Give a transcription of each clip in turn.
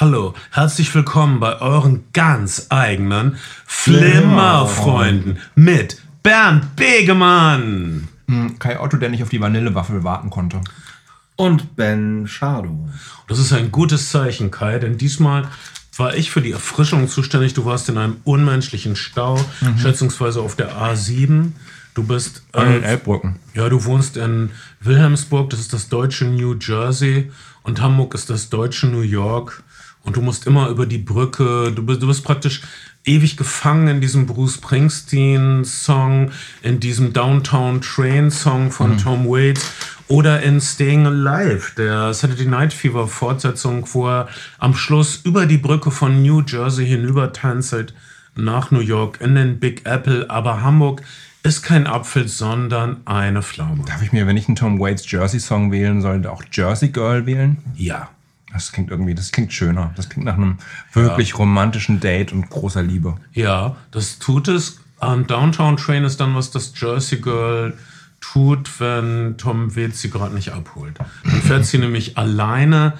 Hallo, herzlich willkommen bei euren ganz eigenen Flimmerfreunden mit Bernd Begemann. Hm, Kai Otto, der nicht auf die Vanillewaffel warten konnte. Und Ben Shadow. Das ist ein gutes Zeichen, Kai, denn diesmal war ich für die Erfrischung zuständig. Du warst in einem unmenschlichen Stau, schätzungsweise auf der A7. Du bist An den äh, Elbbrücken. Ja, du wohnst in Wilhelmsburg, das ist das deutsche New Jersey und Hamburg ist das deutsche New York und du musst immer über die Brücke, du bist, du bist praktisch ewig gefangen in diesem Bruce Springsteen Song, in diesem Downtown Train Song von Tom Waits oder in Staying Alive, der Saturday Night Fever Fortsetzung, wo er am Schluss über die Brücke von New Jersey hinüber tänzelt nach New York in den Big Apple, aber Hamburg ist kein Apfel, sondern eine Pflaume. Darf ich mir, wenn ich einen Tom Waits Jersey-Song wählen soll, auch Jersey Girl wählen? Ja. Das klingt irgendwie, das klingt schöner. Das klingt nach einem wirklich romantischen Date und großer Liebe. Ja, das tut es. Und Downtown Train ist dann, was das Jersey Girl tut, wenn Tom Waits sie gerade nicht abholt. Dann fährt sie nämlich alleine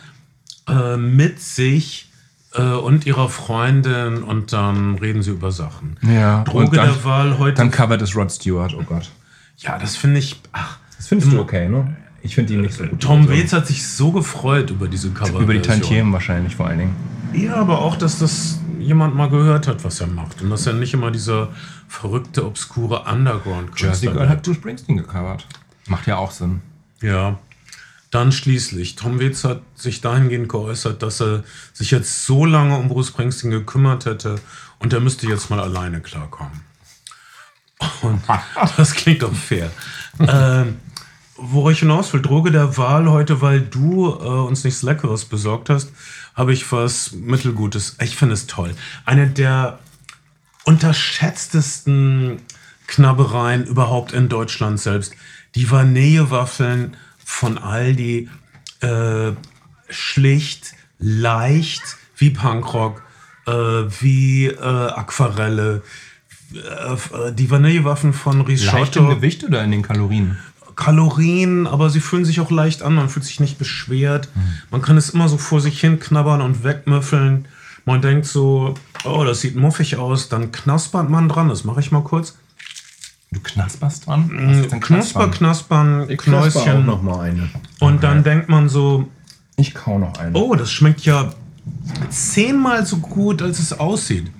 äh, mit sich äh, und ihrer Freundin und dann reden sie über Sachen. Ja, Droge und dann- der Wahl heute. Dann covert es Rod Stewart, oh Gott. ja, das finde ich. Ach, Das findest du okay, ne? Ich finde ihn nicht so gut. Tom Also, Waits hat sich so gefreut über diese Cover. Über die Tantiemen wahrscheinlich vor allen Dingen. Ja, aber auch, dass das jemand mal gehört hat, was er macht. Und dass er nicht immer dieser verrückte, obskure underground Jersey Girl hat Bruce Springsteen gecovert. Macht ja auch Sinn. Ja. Dann schließlich, Tom Waits hat sich dahingehend geäußert, dass er sich jetzt so lange um Bruce Springsteen gekümmert hätte und er müsste jetzt mal alleine klarkommen. Und das klingt doch fair. ähm, wo ich hinaus will, Droge der Wahl heute, weil du äh, uns nichts Leckeres besorgt hast, habe ich was Mittelgutes. Ich finde es toll. Eine der unterschätztesten Knabbereien überhaupt in Deutschland selbst. Die Vanillewaffeln von Aldi. Äh, schlicht, leicht, wie Punkrock, äh, wie äh, Aquarelle. Äh, die Vanillewaffeln von Leicht Risotto. im Gewicht oder in den Kalorien? Kalorien, aber sie fühlen sich auch leicht an, man fühlt sich nicht beschwert. Man kann es immer so vor sich hin knabbern und wegmüffeln. Man denkt so, oh, das sieht muffig aus, dann knaspert man dran, das mache ich mal kurz. Du knasperst dran? Denn Knusper, knaspern, Ich knusper auch Knäuschen. noch mal eine. Und dann denkt man so, Ich kau noch einen. oh, das schmeckt ja zehnmal so gut, als es aussieht.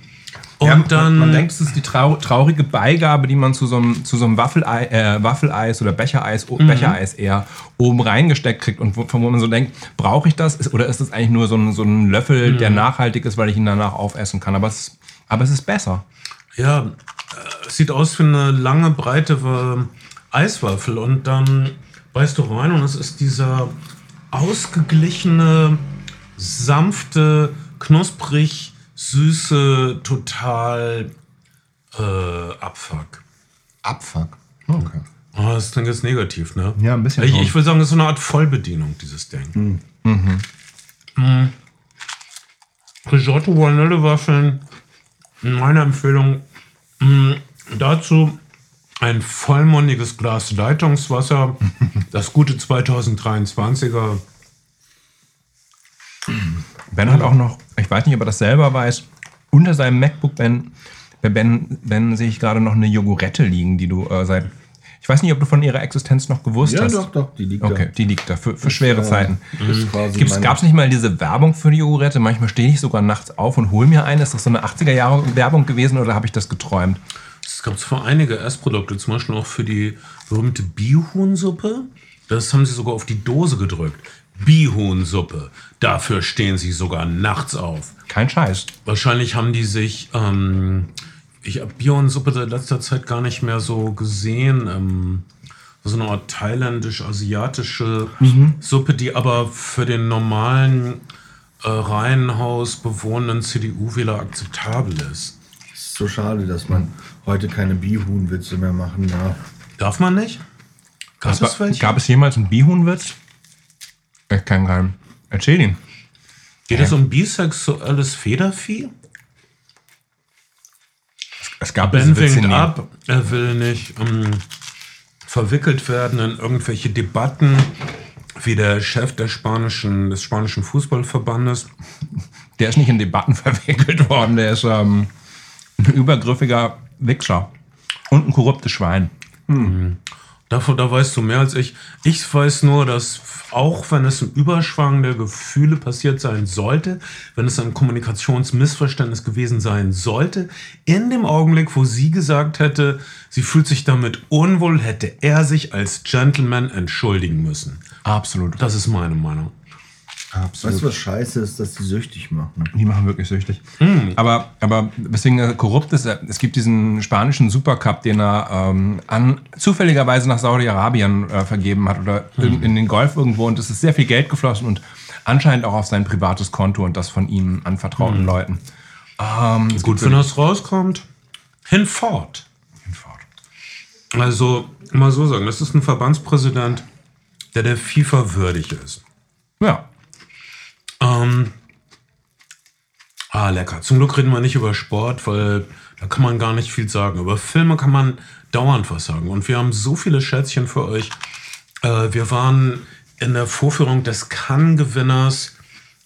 Und Ja, dann, man, man denkt, es ist die trau traurige Beigabe, die man zu so einem, zu so einem Waffelei, äh, Waffeleis oder Bechereis, o- Bechereis eher oben reingesteckt kriegt und wo, von wo man so denkt, brauche ich das? Ist, oder ist das eigentlich nur so ein, so ein Löffel, der nachhaltig ist, weil ich ihn danach aufessen kann? Aber es, aber es ist besser. Ja, äh, es sieht aus wie eine lange, breite äh, Eiswaffel und dann beißt du rein und es ist dieser ausgeglichene, sanfte, knusprig, süße, total äh, Abfuck. Abfuck. Okay. Oh, das klingt jetzt negativ, ne? Ja, ein bisschen Ich, ich würde sagen, das ist so eine Art Vollbedienung, dieses Ding. Mhm. Risotto Vanillewaffeln, meine Empfehlung. mh, dazu ein vollmundiges Glas Leitungswasser, das gute 2023er. Ben hat auch noch, ich weiß nicht, ob er das selber weiß, unter seinem MacBook Ben, bei Ben, ben sehe ich gerade noch eine Jogurette liegen, die du äh, seit. Ich weiß nicht, ob du von ihrer Existenz noch gewusst Ja, hast. doch, doch, die liegt Okay, die liegt da für, für schwere äh, Zeiten. Ist Gibt's, meine- gab's nicht mal diese Werbung für die Jogurette? Manchmal stehe ich sogar nachts auf und hole mir eine. Ist das so eine 80er Jahre Werbung gewesen oder habe ich das geträumt? Es gab für einige Essprodukte, zum Beispiel auch für die berühmte Bihuhnsuppe. Das haben sie sogar auf die Dose gedrückt. Bihuhnsuppe. Dafür stehen sie sogar nachts auf. Kein Scheiß. Wahrscheinlich haben die sich, ähm, ich habe Bihuhnsuppe seit letzter Zeit gar nicht mehr so gesehen. Ähm, so eine Art thailändisch-asiatische Suppe, die aber für den normalen äh, Reihenhaus bewohnenden CDU-Wähler akzeptabel ist. ist so schade, dass man heute keine Bihuhnwitze mehr machen darf. Darf man nicht? Gab es? Gab es jemals einen Bihuhnwitz? Ich kann keinen. Erzähl ihn. Geht es um bisexuelles Federvieh? Es gab Ben nie. ab, er will nicht ähm, verwickelt werden in irgendwelche Debatten, wie der Chef der spanischen, des spanischen Fußballverbandes. Der ist nicht in Debatten verwickelt worden. Der ist ähm, ein übergriffiger Wichser. Und ein korruptes Schwein. Davon, da weißt du mehr als ich. Ich weiß nur, dass auch wenn es ein Überschwang der Gefühle passiert sein sollte, wenn es ein Kommunikationsmissverständnis gewesen sein sollte, in dem Augenblick, wo sie gesagt hätte, sie fühlt sich damit unwohl, hätte er sich als Gentleman entschuldigen müssen. Absolut. Das ist meine Meinung. Weißt du, was scheiße ist, dass die süchtig machen? Die machen wirklich süchtig. Aber, aber weswegen er korrupt ist, er- es gibt diesen spanischen Supercup, den er ähm, an, zufälligerweise nach Saudi-Arabien äh, vergeben hat oder in, in den Golf irgendwo und es ist sehr viel Geld geflossen und anscheinend auch auf sein privates Konto und das von ihm anvertrauten Leuten. Ähm, Gut, wenn das rauskommt, hinfort. Hinfort. Also, mal so sagen, das ist ein Verbandspräsident, der der FIFA würdig ist. Ja. Ähm, ah, lecker. Zum Glück reden wir nicht über Sport, weil da kann man gar nicht viel sagen. Über Filme kann man dauernd was sagen. Und wir haben so viele Schätzchen für euch. Äh, wir waren in der Vorführung des Cannes-Gewinners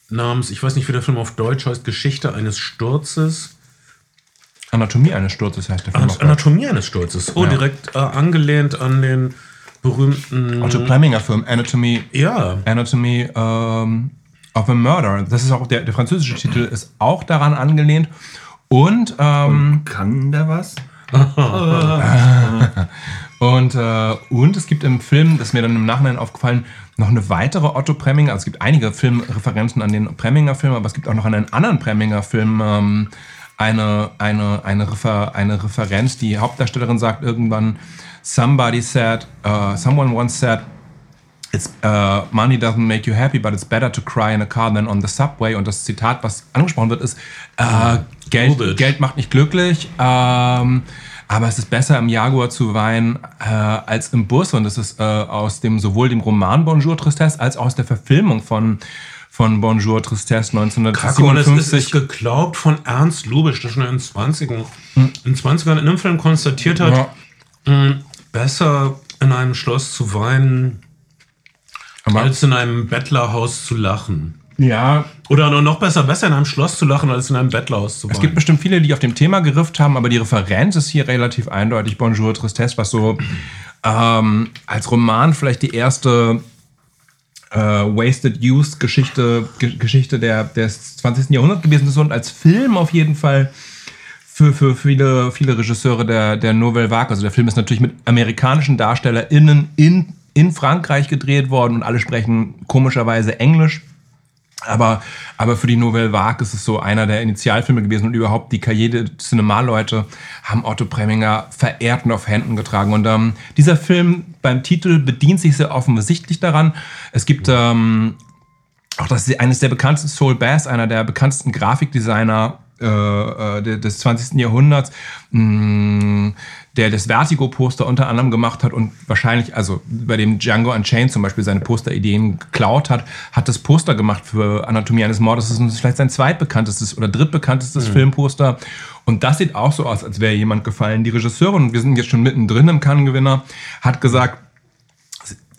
namens, ich weiß nicht, wie der Film auf Deutsch heißt, Geschichte eines Sturzes. Anatomie eines Sturzes heißt der Film. Deutsch. Anatomie eines Sturzes. Oh, Ja. direkt äh, angelehnt an den berühmten. Otto Preminger Film, Anatomy Ja, Anatomy ähm, of a Murder. Das ist auch der, der französische Titel ist auch daran angelehnt. Und, ähm, Kann der was? und, äh, und es gibt im Film, das ist mir dann im Nachhinein aufgefallen, noch eine weitere Otto Preminger. Also es gibt einige Filmreferenzen an den Preminger Film, aber es gibt auch noch einen anderen Preminger Film ähm, eine, eine, eine, Refer eine Referenz. Die Hauptdarstellerin sagt irgendwann, somebody said, uh, someone once said, It's, uh, money doesn't make you happy, but it's better to cry in a car than on the subway. Und das Zitat, was angesprochen wird, ist, äh, Geld. Geld macht nicht glücklich, ähm, aber es ist besser im Jaguar zu weinen äh, als im Bus. Und das ist äh, aus dem sowohl dem Roman Bonjour Tristesse als auch aus der Verfilmung von, von Bonjour Tristesse Kacke, und es ist, 1957. ist geglaubt von Ernst Lubitsch, der schon in den 20ern, in den 20ern in einem Film konstatiert hat, Ja. mh, besser in einem Schloss zu weinen, Aber- als in einem Bettlerhaus zu lachen. ja, Oder noch besser, besser in einem Schloss zu lachen, als in einem Bettlerhaus zu weinen. Es gibt bestimmt viele, die auf dem Thema gerifft haben, aber die Referenz ist hier relativ eindeutig. Bonjour Tristesse, was so ähm, als Roman vielleicht die erste äh, Wasted Youth Geschichte, Ge Geschichte der, des 20. Jahrhunderts gewesen ist und als Film auf jeden Fall für, für viele, viele Regisseure der, der Nouvelle Vague. Also der Film ist natürlich mit amerikanischen DarstellerInnen in, in Frankreich gedreht worden und alle sprechen komischerweise Englisch. Aber, aber für die Nouvelle Vague ist es so einer der Initialfilme gewesen und überhaupt die Karriere Cinema-Leute haben Otto Preminger verehrt und auf Händen getragen. Und ähm, dieser Film beim Titel bedient sich sehr offensichtlich daran. Es gibt ähm, auch das eines der bekanntesten Soul Bass, einer der bekanntesten Grafikdesigner äh, äh, de- des 20. Jahrhunderts, mh, der das Vertigo-Poster unter anderem gemacht hat und wahrscheinlich, also bei dem Django Unchained zum Beispiel seine Posterideen geklaut hat, hat das Poster gemacht für Anatomie eines Mordes. Das ist vielleicht sein zweitbekanntestes oder drittbekanntestes Filmposter. Und das sieht auch so aus, als wäre jemand gefallen. Die Regisseurin, und wir sind jetzt schon mittendrin im Cannes-Gewinner, hat gesagt,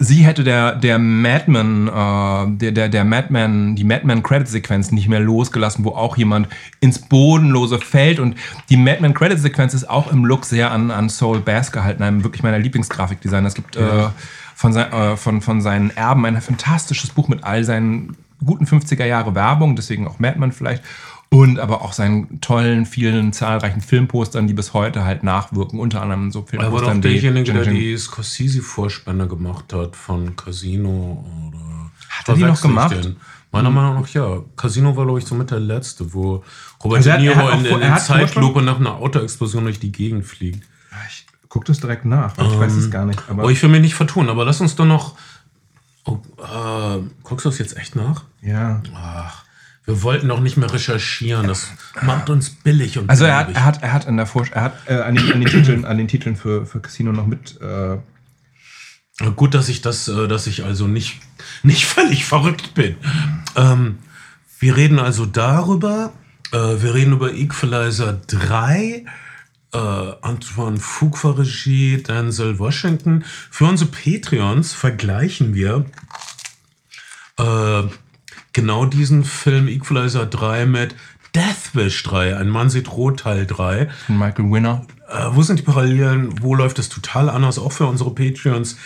sie hätte der, der Madman, äh, der, der, der Madman, die Madman-Credit-Sequenz nicht mehr losgelassen, wo auch jemand ins Bodenlose fällt. Und die Madman-Credit-Sequenz ist auch im Look sehr an, an Soul Bass gehalten, einem wirklich meiner Lieblingsgrafikdesigner. Es gibt äh, von, sein, äh, von, von seinen Erben ein fantastisches Buch mit all seinen guten 50er Jahre Werbung, deswegen auch Madman vielleicht. Und aber auch seinen tollen, vielen, zahlreichen Filmpostern, die bis heute halt nachwirken. Unter anderem so er war doch Filmpostern derjenige, der die Scorsese-Vorspende gemacht hat von Casino oder. Hat er die noch gemacht? den? Meiner Meinung nach ja. Casino war, glaube ich, somit der letzte, wo Robert Also De Niro in, in, in Zeitlupe nach einer Autoexplosion durch die Gegend fliegt. Ich guck das direkt nach, ich weiß es gar nicht. Aber Oh, ich will mich nicht vertun, aber lass uns doch noch. Oh, äh, guckst du das jetzt echt nach? ja. Ach, wir wollten doch nicht mehr recherchieren. Das macht uns billig und Also er hat, er hat, er hat in der Vorsch er hat äh, an, den, an, den Titeln, an den Titeln für, für Casino noch mit. Äh, Gut, dass ich das, äh, dass ich also nicht, nicht völlig verrückt bin. Ähm, wir reden also darüber, äh, wir reden über Equalizer 3, äh, Antoine Fuqua Regie, Denzel Washington. Für unsere Patreons vergleichen wir äh, genau diesen Film Equalizer 3 mit Deathwish 3, ein Mann sieht rot Teil 3. Von Michael Winner. Äh, wo sind die Parallelen? Wo läuft es total anders? Auch für unsere Patreons.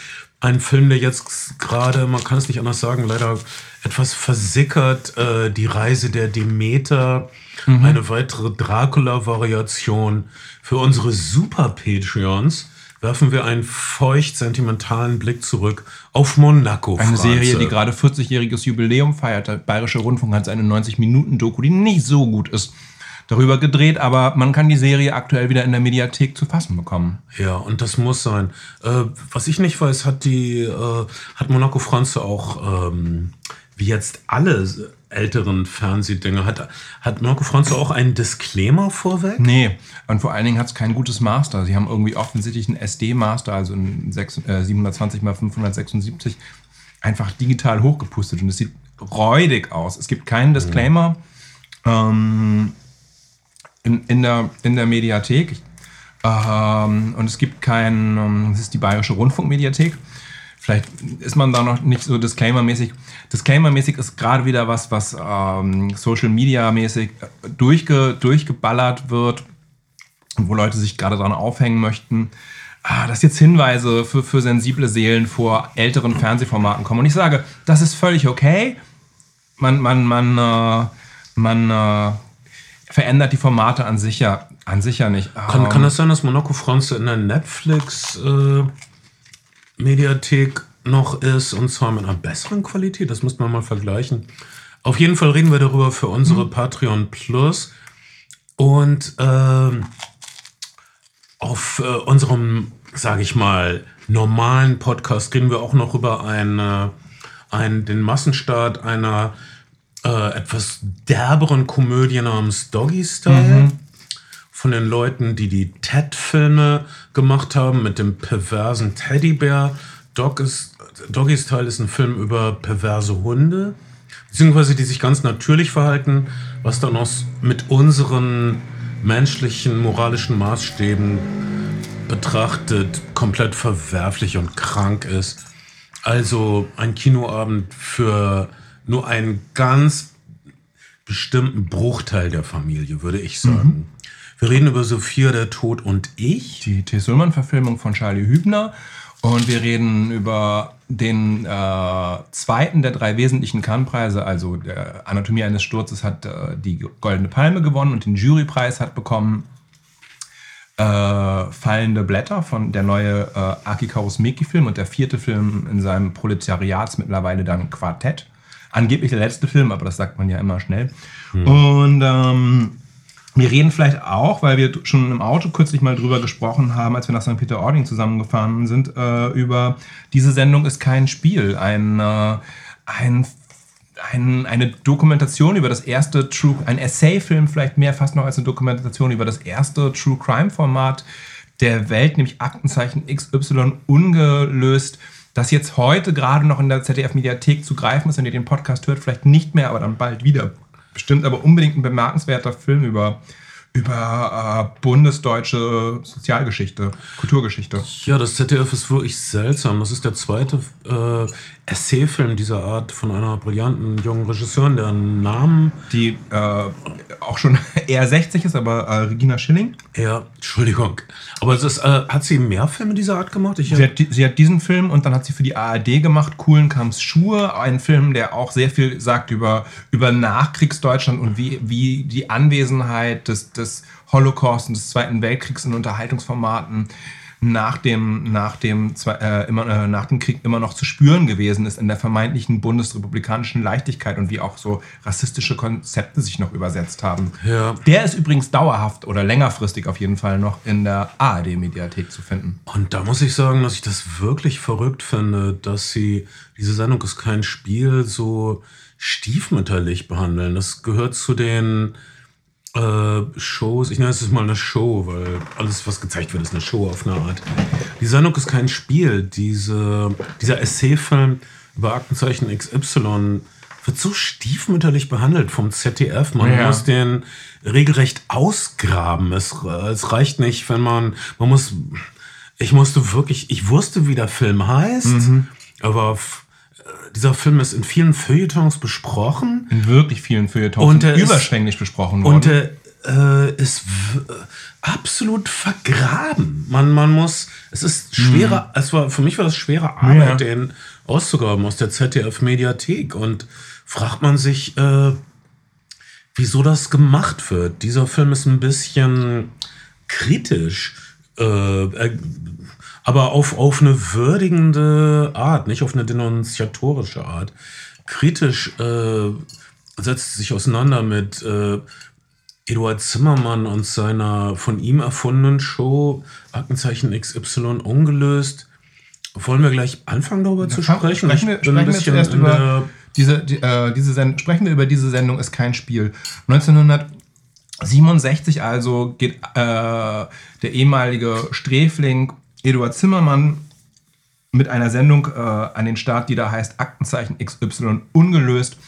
Ein Film, der jetzt gerade, man kann es nicht anders sagen, leider etwas versickert. Äh, die Reise der Demeter. Mhm. Eine weitere Dracula-Variation. Für unsere Super-Patreons werfen wir einen feucht sentimentalen Blick zurück auf Monaco. Eine Serie, die gerade 40-jähriges Jubiläum feiert. Der Bayerische Rundfunk hat eine 90-Minuten-Doku, die nicht so gut ist, darüber gedreht, aber man kann die Serie aktuell wieder in der Mediathek zu fassen bekommen. Ja, und das muss sein. Äh, was ich nicht weiß, hat die äh, hat Monaco France auch ähm, wie jetzt alle älteren Fernsehdinger. Hat, hat Marco Franzo auch einen Disclaimer vorweg? Nee, und vor allen Dingen hat es kein gutes Master. Sie haben irgendwie offensichtlich einen SD-Master, also ein 6, äh, 720 x 576, einfach digital hochgepustet und es sieht räudig aus. Es gibt keinen Disclaimer ähm, in, in, der, in der Mediathek. Ähm, und es gibt kein, ähm, das ist die Bayerische Rundfunkmediathek. Vielleicht ist man da noch nicht so Disclaimer-mäßig. Disclaimer-mäßig ist gerade wieder was, was ähm, Social Media-mäßig durchge, durchgeballert wird, wo Leute sich gerade dran aufhängen möchten. Ah, dass jetzt Hinweise für, für sensible Seelen vor älteren Fernsehformaten kommen. Und ich sage, das ist völlig okay. Man, man, man, äh, man äh, verändert die Formate an sich ja, an sich ja nicht. Kann, kann ähm, das sein, dass Monaco France in der Netflix äh, Mediathek noch ist, und zwar mit einer besseren Qualität. Das müsste man mal vergleichen. Auf jeden Fall reden wir darüber für unsere mhm. Patreon Plus. Und äh, auf äh, unserem, sage ich mal, normalen Podcast reden wir auch noch über eine, einen, den Massenstart einer äh, etwas derberen Komödie namens Doggy Style. Mhm von den Leuten, die die Ted-Filme gemacht haben mit dem perversen Teddybär. Dog ist, Doggy Style ist ein Film über perverse Hunde, beziehungsweise die sich ganz natürlich verhalten, was dann aus mit unseren menschlichen, moralischen Maßstäben betrachtet komplett verwerflich und krank ist. Also ein Kinoabend für nur einen ganz bestimmten Bruchteil der Familie, würde ich sagen. Mhm. Wir reden über Sophia, der Tod und ich. Die T. Sullmann-Verfilmung von Charlie Hübner. Und wir reden über den äh, zweiten der drei wesentlichen Kannpreise, also der Anatomie eines Sturzes hat äh, die Goldene Palme gewonnen und den Jurypreis hat bekommen äh, Fallende Blätter von der neue äh, Aki Kaurismäki-Film und der vierte Film in seinem Proletariats mittlerweile dann Quartett. Angeblich der letzte Film, aber das sagt man ja immer schnell. Hm. Und ähm, wir reden vielleicht auch, weil wir schon im Auto kürzlich mal drüber gesprochen haben, als wir nach St. Peter-Ording zusammengefahren sind, äh, über diese Sendung ist kein Spiel, ein, äh, ein, ein, eine Dokumentation über das erste True, ein Essay-Film vielleicht mehr fast noch als eine Dokumentation über das erste True Crime-Format der Welt, nämlich Aktenzeichen XY ungelöst, das jetzt heute gerade noch in der ZDF-Mediathek zu greifen ist, wenn ihr den Podcast hört, vielleicht nicht mehr, aber dann bald wieder bestimmt aber unbedingt ein bemerkenswerter Film über, über äh, bundesdeutsche Sozialgeschichte, Kulturgeschichte. Ja, das ZDF ist wirklich seltsam. Das ist der zweite äh, Essayfilm dieser Art von einer brillanten jungen Regisseurin, deren Namen. Die äh, auch schon eher 60 ist, aber äh, Regina Schilling. Ja, Entschuldigung. Aber ist, äh, hat sie mehr Filme dieser Art gemacht? Ich, sie, hat, sie hat diesen Film und dann hat sie für die ARD gemacht, Coolen Kams Schuhe, ein Film, der auch sehr viel sagt über, über Nachkriegsdeutschland und wie, wie die Anwesenheit des, des Holocaust und des Zweiten Weltkriegs in Unterhaltungsformaten nach dem, nach dem, äh, immer, äh, nach dem Krieg immer noch zu spüren gewesen ist in der vermeintlichen bundesrepublikanischen Leichtigkeit und wie auch so rassistische Konzepte sich noch übersetzt haben. Ja. Der ist übrigens dauerhaft oder längerfristig auf jeden Fall noch in der ARD-Mediathek zu finden. Und da muss ich sagen, dass ich das wirklich verrückt finde, dass sie, diese Sendung ist kein Spiel, so stiefmütterlich behandeln. Das gehört zu den äh, Shows, ich nenne es mal eine Show, weil alles, was gezeigt wird, ist eine Show auf eine Art. Die Sendung ist kein Spiel. Diese, dieser Essayfilm über Aktenzeichen XY wird so stiefmütterlich behandelt vom ZDF. Man ja. muss den regelrecht ausgraben. Es, es reicht nicht, wenn man, man muss, ich musste wirklich, ich wusste, wie der Film heißt, mhm. aber dieser Film ist in vielen Feuilletons besprochen. In wirklich vielen Feuilletons Und ist- überschwänglich besprochen worden. Und er äh, ist äh, absolut vergraben. Man, man muss, es ist schwerer, es war, für mich war es schwere Arbeit, Ja. den auszugraben aus der ZDF-Mediathek. Und fragt man sich, äh, wieso das gemacht wird. Dieser Film ist ein bisschen kritisch, äh, äh, aber auf, auf eine würdigende Art, nicht auf eine denunziatorische Art. Kritisch äh, setzt sich auseinander mit äh, Eduard Zimmermann und seiner von ihm erfundenen Show Aktenzeichen XY ungelöst. Wollen wir gleich anfangen, darüber zu sprechen? Sprechen wir, sprechen wir zuerst in über diese, die, äh, diese Sendung. Sprechen wir über diese Sendung ist kein Spiel. 1967 also geht äh, der ehemalige Sträfling Eduard Zimmermann mit einer Sendung äh, an den Start, die da heißt Aktenzeichen XY ungelöst.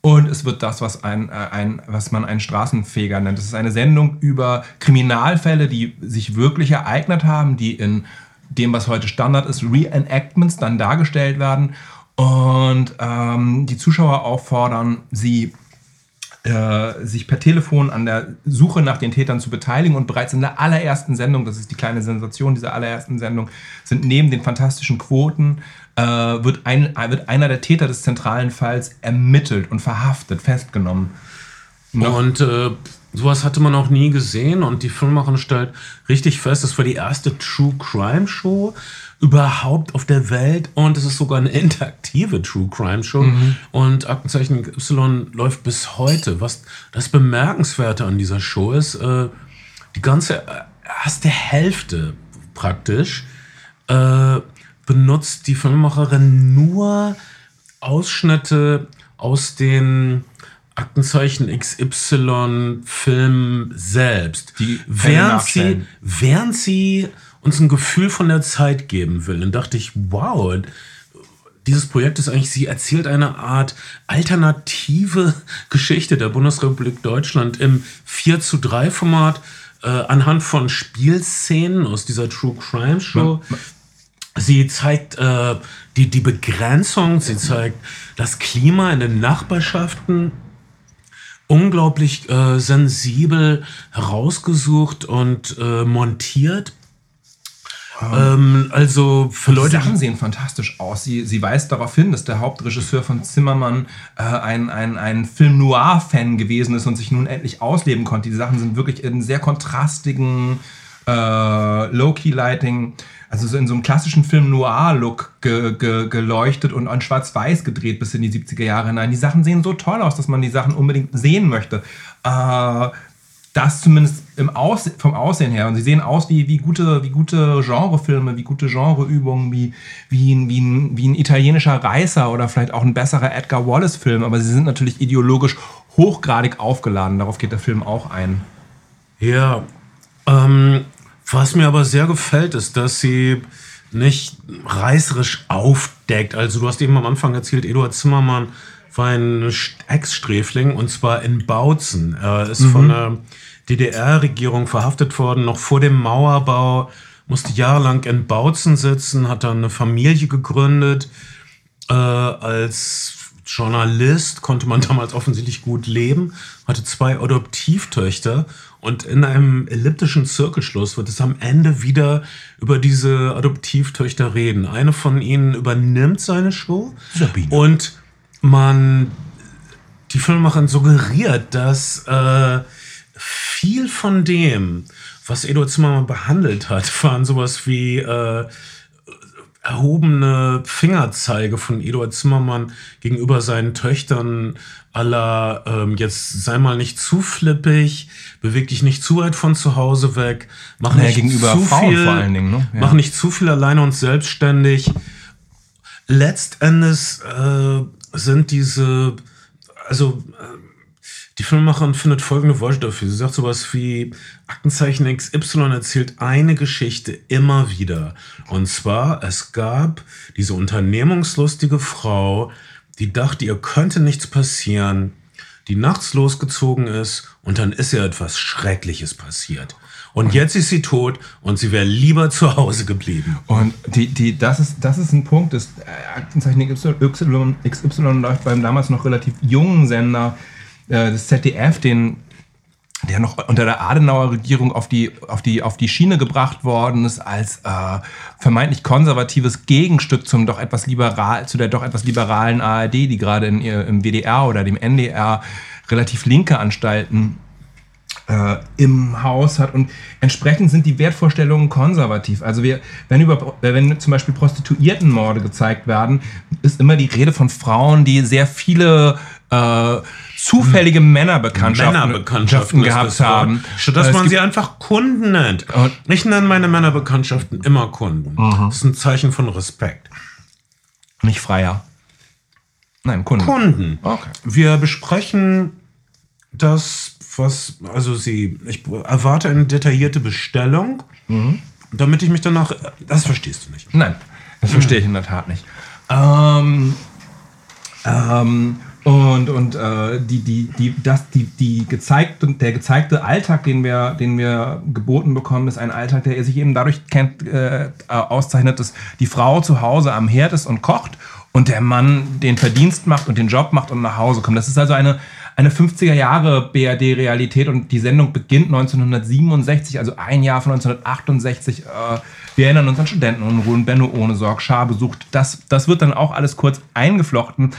Und es wird das, was, ein, äh, ein, was man einen Straßenfeger nennt. Es ist eine Sendung über Kriminalfälle, die sich wirklich ereignet haben, die in dem, was heute Standard ist, Reenactments dann dargestellt werden. Und ähm, die Zuschauer auffordern, sie äh, sich per Telefon an der Suche nach den Tätern zu beteiligen. Und bereits in der allerersten Sendung, das ist die kleine Sensation dieser allerersten Sendung, sind neben den fantastischen Quoten, äh, wird, ein, wird einer der Täter des zentralen Falls ermittelt und verhaftet, festgenommen. Noch- Und äh, sowas hatte man auch nie gesehen und die Filmmacherin stellt richtig fest, das war die erste True Crime Show überhaupt auf der Welt und es ist sogar eine interaktive True Crime Show und Aktenzeichen Y läuft bis heute. Was das Bemerkenswerte an dieser Show ist, äh, die ganze erste Hälfte praktisch äh, benutzt die Filmemacherin nur Ausschnitte aus den Aktenzeichen XY Film selbst. Die während sie, während sie uns ein Gefühl von der Zeit geben will. Dann dachte ich, wow, dieses Projekt ist eigentlich, sie erzählt eine Art alternative Geschichte der Bundesrepublik Deutschland im 4 zu 3 Format äh, anhand von Spielszenen aus dieser True Crime Show. Sie zeigt äh, die, die Begrenzung, sie zeigt das Klima in den Nachbarschaften unglaublich äh, sensibel herausgesucht und äh, montiert. Ähm, also für Die Leute, Sachen sehen fantastisch aus. Sie, sie weist darauf hin, dass der Hauptregisseur von Zimmermann äh, ein, ein, ein Film-Noir-Fan gewesen ist und sich nun endlich ausleben konnte. Die Sachen sind wirklich in sehr kontrastigen äh, Low-Key-Lighting, also so in so einem klassischen Film-Noir-Look ge, ge, geleuchtet und an schwarz-weiß gedreht bis in die 70er Jahre hinein. Die Sachen sehen so toll aus, dass man die Sachen unbedingt sehen möchte. Äh, das zumindest im Ausse vom Aussehen her. Und sie sehen aus wie, wie gute, wie gute Genrefilme, wie gute Genreübungen, wie, wie, ein, wie, ein, wie ein italienischer Reißer oder vielleicht auch ein besserer Edgar Wallace-Film. Aber sie sind natürlich ideologisch hochgradig aufgeladen. Darauf geht der Film auch ein. Ja, ähm, was mir aber sehr gefällt, ist, dass sie nicht reißerisch aufdeckt. Also du hast eben am Anfang erzählt, Eduard Zimmermann war ein Ex-Sträfling und zwar in Bautzen. Er ist von der DDR-Regierung verhaftet worden, noch vor dem Mauerbau, musste jahrelang in Bautzen sitzen, hat dann eine Familie gegründet. Äh, als Journalist konnte man damals offensichtlich gut leben, hatte zwei Adoptivtöchter und in einem elliptischen Zirkelschluss wird es am Ende wieder über diese Adoptivtöchter reden. Eine von ihnen übernimmt seine Show Sabine. und man, die Filmemacherin suggeriert, dass äh, viel von dem, was Eduard Zimmermann behandelt hat, waren sowas wie äh, erhobene Fingerzeige von Eduard Zimmermann gegenüber seinen Töchtern aller ähm, jetzt sei mal nicht zu flippig, beweg dich nicht zu weit von zu Hause weg, mach Naja, nicht gegenüber zu Frauen viel, vor allen Dingen, ne? Ja. mach nicht zu viel alleine und selbstständig. Letztendes äh, sind diese, also äh, die Filmemacherin findet folgende Worte dafür. Sie sagt sowas wie, Aktenzeichen XY erzählt eine Geschichte immer wieder. Und zwar, es gab diese unternehmungslustige Frau, die dachte, ihr könnte nichts passieren. die nachts losgezogen ist und dann ist ihr etwas Schreckliches passiert. Und jetzt ist sie tot und sie wäre lieber zu Hause geblieben. Und die, die, das, ist, das ist ein Punkt, das äh, Aktenzeichen XY, XY läuft beim damals noch relativ jungen Sender äh, des ZDF, den der noch unter der Adenauer Regierung auf die, auf die, auf die Schiene gebracht worden ist als äh, vermeintlich konservatives Gegenstück zum doch etwas liberal, zu der doch etwas liberalen ARD, die gerade in, im WDR oder dem NDR relativ linke Anstalten äh, im Haus hat. Und entsprechend sind die Wertvorstellungen konservativ. Also wir, wenn, über, wenn zum Beispiel Prostituiertenmorde gezeigt werden, ist immer die Rede von Frauen, die sehr viele äh, zufällige Männerbekanntschaften, Männerbekanntschaften gehabt haben. Statt dass man sie einfach Kunden nennt. Ich nenne meine Männerbekanntschaften immer Kunden. Mhm. Das ist ein Zeichen von Respekt. Nicht Freier. Nein, Kunden. Kunden. Okay. Wir besprechen das, was, also sie, ich erwarte eine detaillierte Bestellung, damit ich mich danach, das verstehst du nicht. Nein, das verstehe ich in der Tat nicht. Ähm, ähm, und und äh, die, die, die, das, die, die gezeigte, der gezeigte Alltag, den wir, den wir geboten bekommen, ist ein Alltag, der sich eben dadurch kennt, äh, auszeichnet, dass die Frau zu Hause am Herd ist und kocht und der Mann den Verdienst macht und den Job macht und nach Hause kommt. Das ist also eine, eine 50er Jahre BRD-Realität und die Sendung beginnt 1967, also ein Jahr von 1968. Äh, wir erinnern uns an Studentenunruhen, Benno ohne Sorg, Schar besucht. Das, das wird dann auch alles kurz eingeflochten.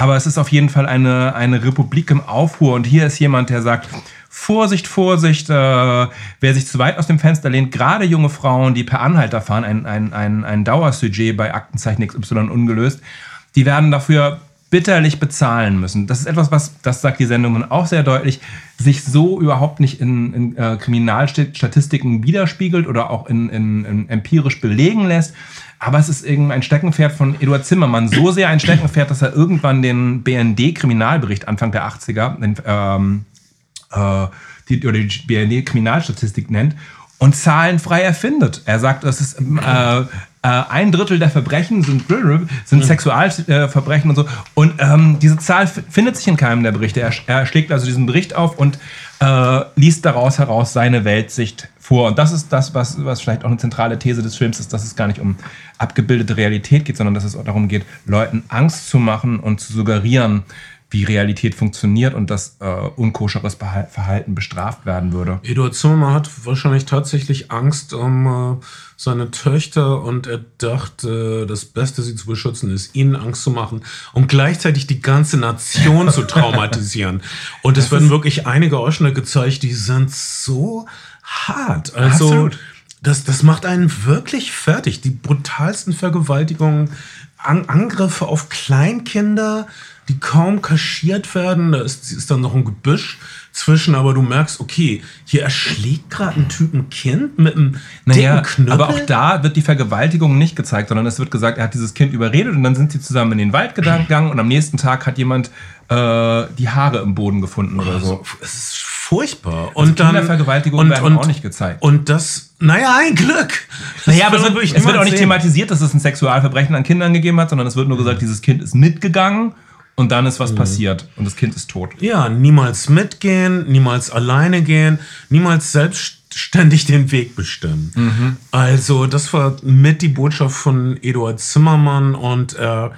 Aber es ist auf jeden Fall eine, eine Republik im Aufruhr. Und hier ist jemand, der sagt, Vorsicht, Vorsicht, äh, wer sich zu weit aus dem Fenster lehnt, gerade junge Frauen, die per Anhalter fahren, ein, ein, ein, ein Dauersujet bei Aktenzeichen XY ungelöst, die werden dafür bitterlich bezahlen müssen. Das ist etwas, was, das sagt die Sendung auch sehr deutlich, sich so überhaupt nicht in, in äh, Kriminalstatistiken widerspiegelt oder auch in, in, in empirisch belegen lässt. Aber es ist irgendein Steckenpferd von Eduard Zimmermann. So sehr ein Steckenpferd, dass er irgendwann den BND-Kriminalbericht Anfang der 80er, den, ähm, äh, die, oder die BND-Kriminalstatistik nennt und zahlenfrei erfindet. Er sagt, es ist äh, äh, ein Drittel der Verbrechen sind, sind Sexualverbrechen und so. Und ähm, diese Zahl findet sich in keinem der Berichte. Er, er schlägt also diesen Bericht auf und äh, liest daraus heraus seine Weltsicht vor. Und das ist das, was, was vielleicht auch eine zentrale These des Films ist, dass es gar nicht um abgebildete Realität geht, sondern dass es auch darum geht, Leuten Angst zu machen und zu suggerieren, wie Realität funktioniert und dass äh, unkoscheres Verhalten bestraft werden würde. Eduard Zimmermann hat wahrscheinlich tatsächlich Angst um äh, seine Töchter und er dachte, das Beste, sie zu beschützen, ist, ihnen Angst zu machen und gleichzeitig die ganze Nation zu traumatisieren. Und es werden wirklich einige Ausschnitte gezeigt, die sind so hart. Also, Absolut. das, das macht einen wirklich fertig. Die brutalsten Vergewaltigungen, An Angriffe auf Kleinkinder, die kaum kaschiert werden. Da ist, ist dann noch ein Gebüsch zwischen, aber du merkst, okay, hier erschlägt gerade ein Typ ein Kind mit einem Naja, Knüppel. aber auch da wird die Vergewaltigung nicht gezeigt, sondern es wird gesagt, er hat dieses Kind überredet und dann sind sie zusammen in den Wald gegangen und am nächsten Tag hat jemand äh, die Haare im Boden gefunden oder so. Also, es ist furchtbar. Also und dann Kindervergewaltigungen werden auch nicht gezeigt. Und das, naja, ein Glück. Naja, aber es wird, es wird auch nicht sehen. thematisiert, dass es ein Sexualverbrechen an Kindern gegeben hat, sondern es wird nur gesagt, dieses Kind ist mitgegangen und dann ist was passiert und das Kind ist tot. Ja, niemals mitgehen, niemals alleine gehen, niemals selbstständig den Weg bestimmen. Mhm. Also, das war mit die Botschaft von Eduard Zimmermann und er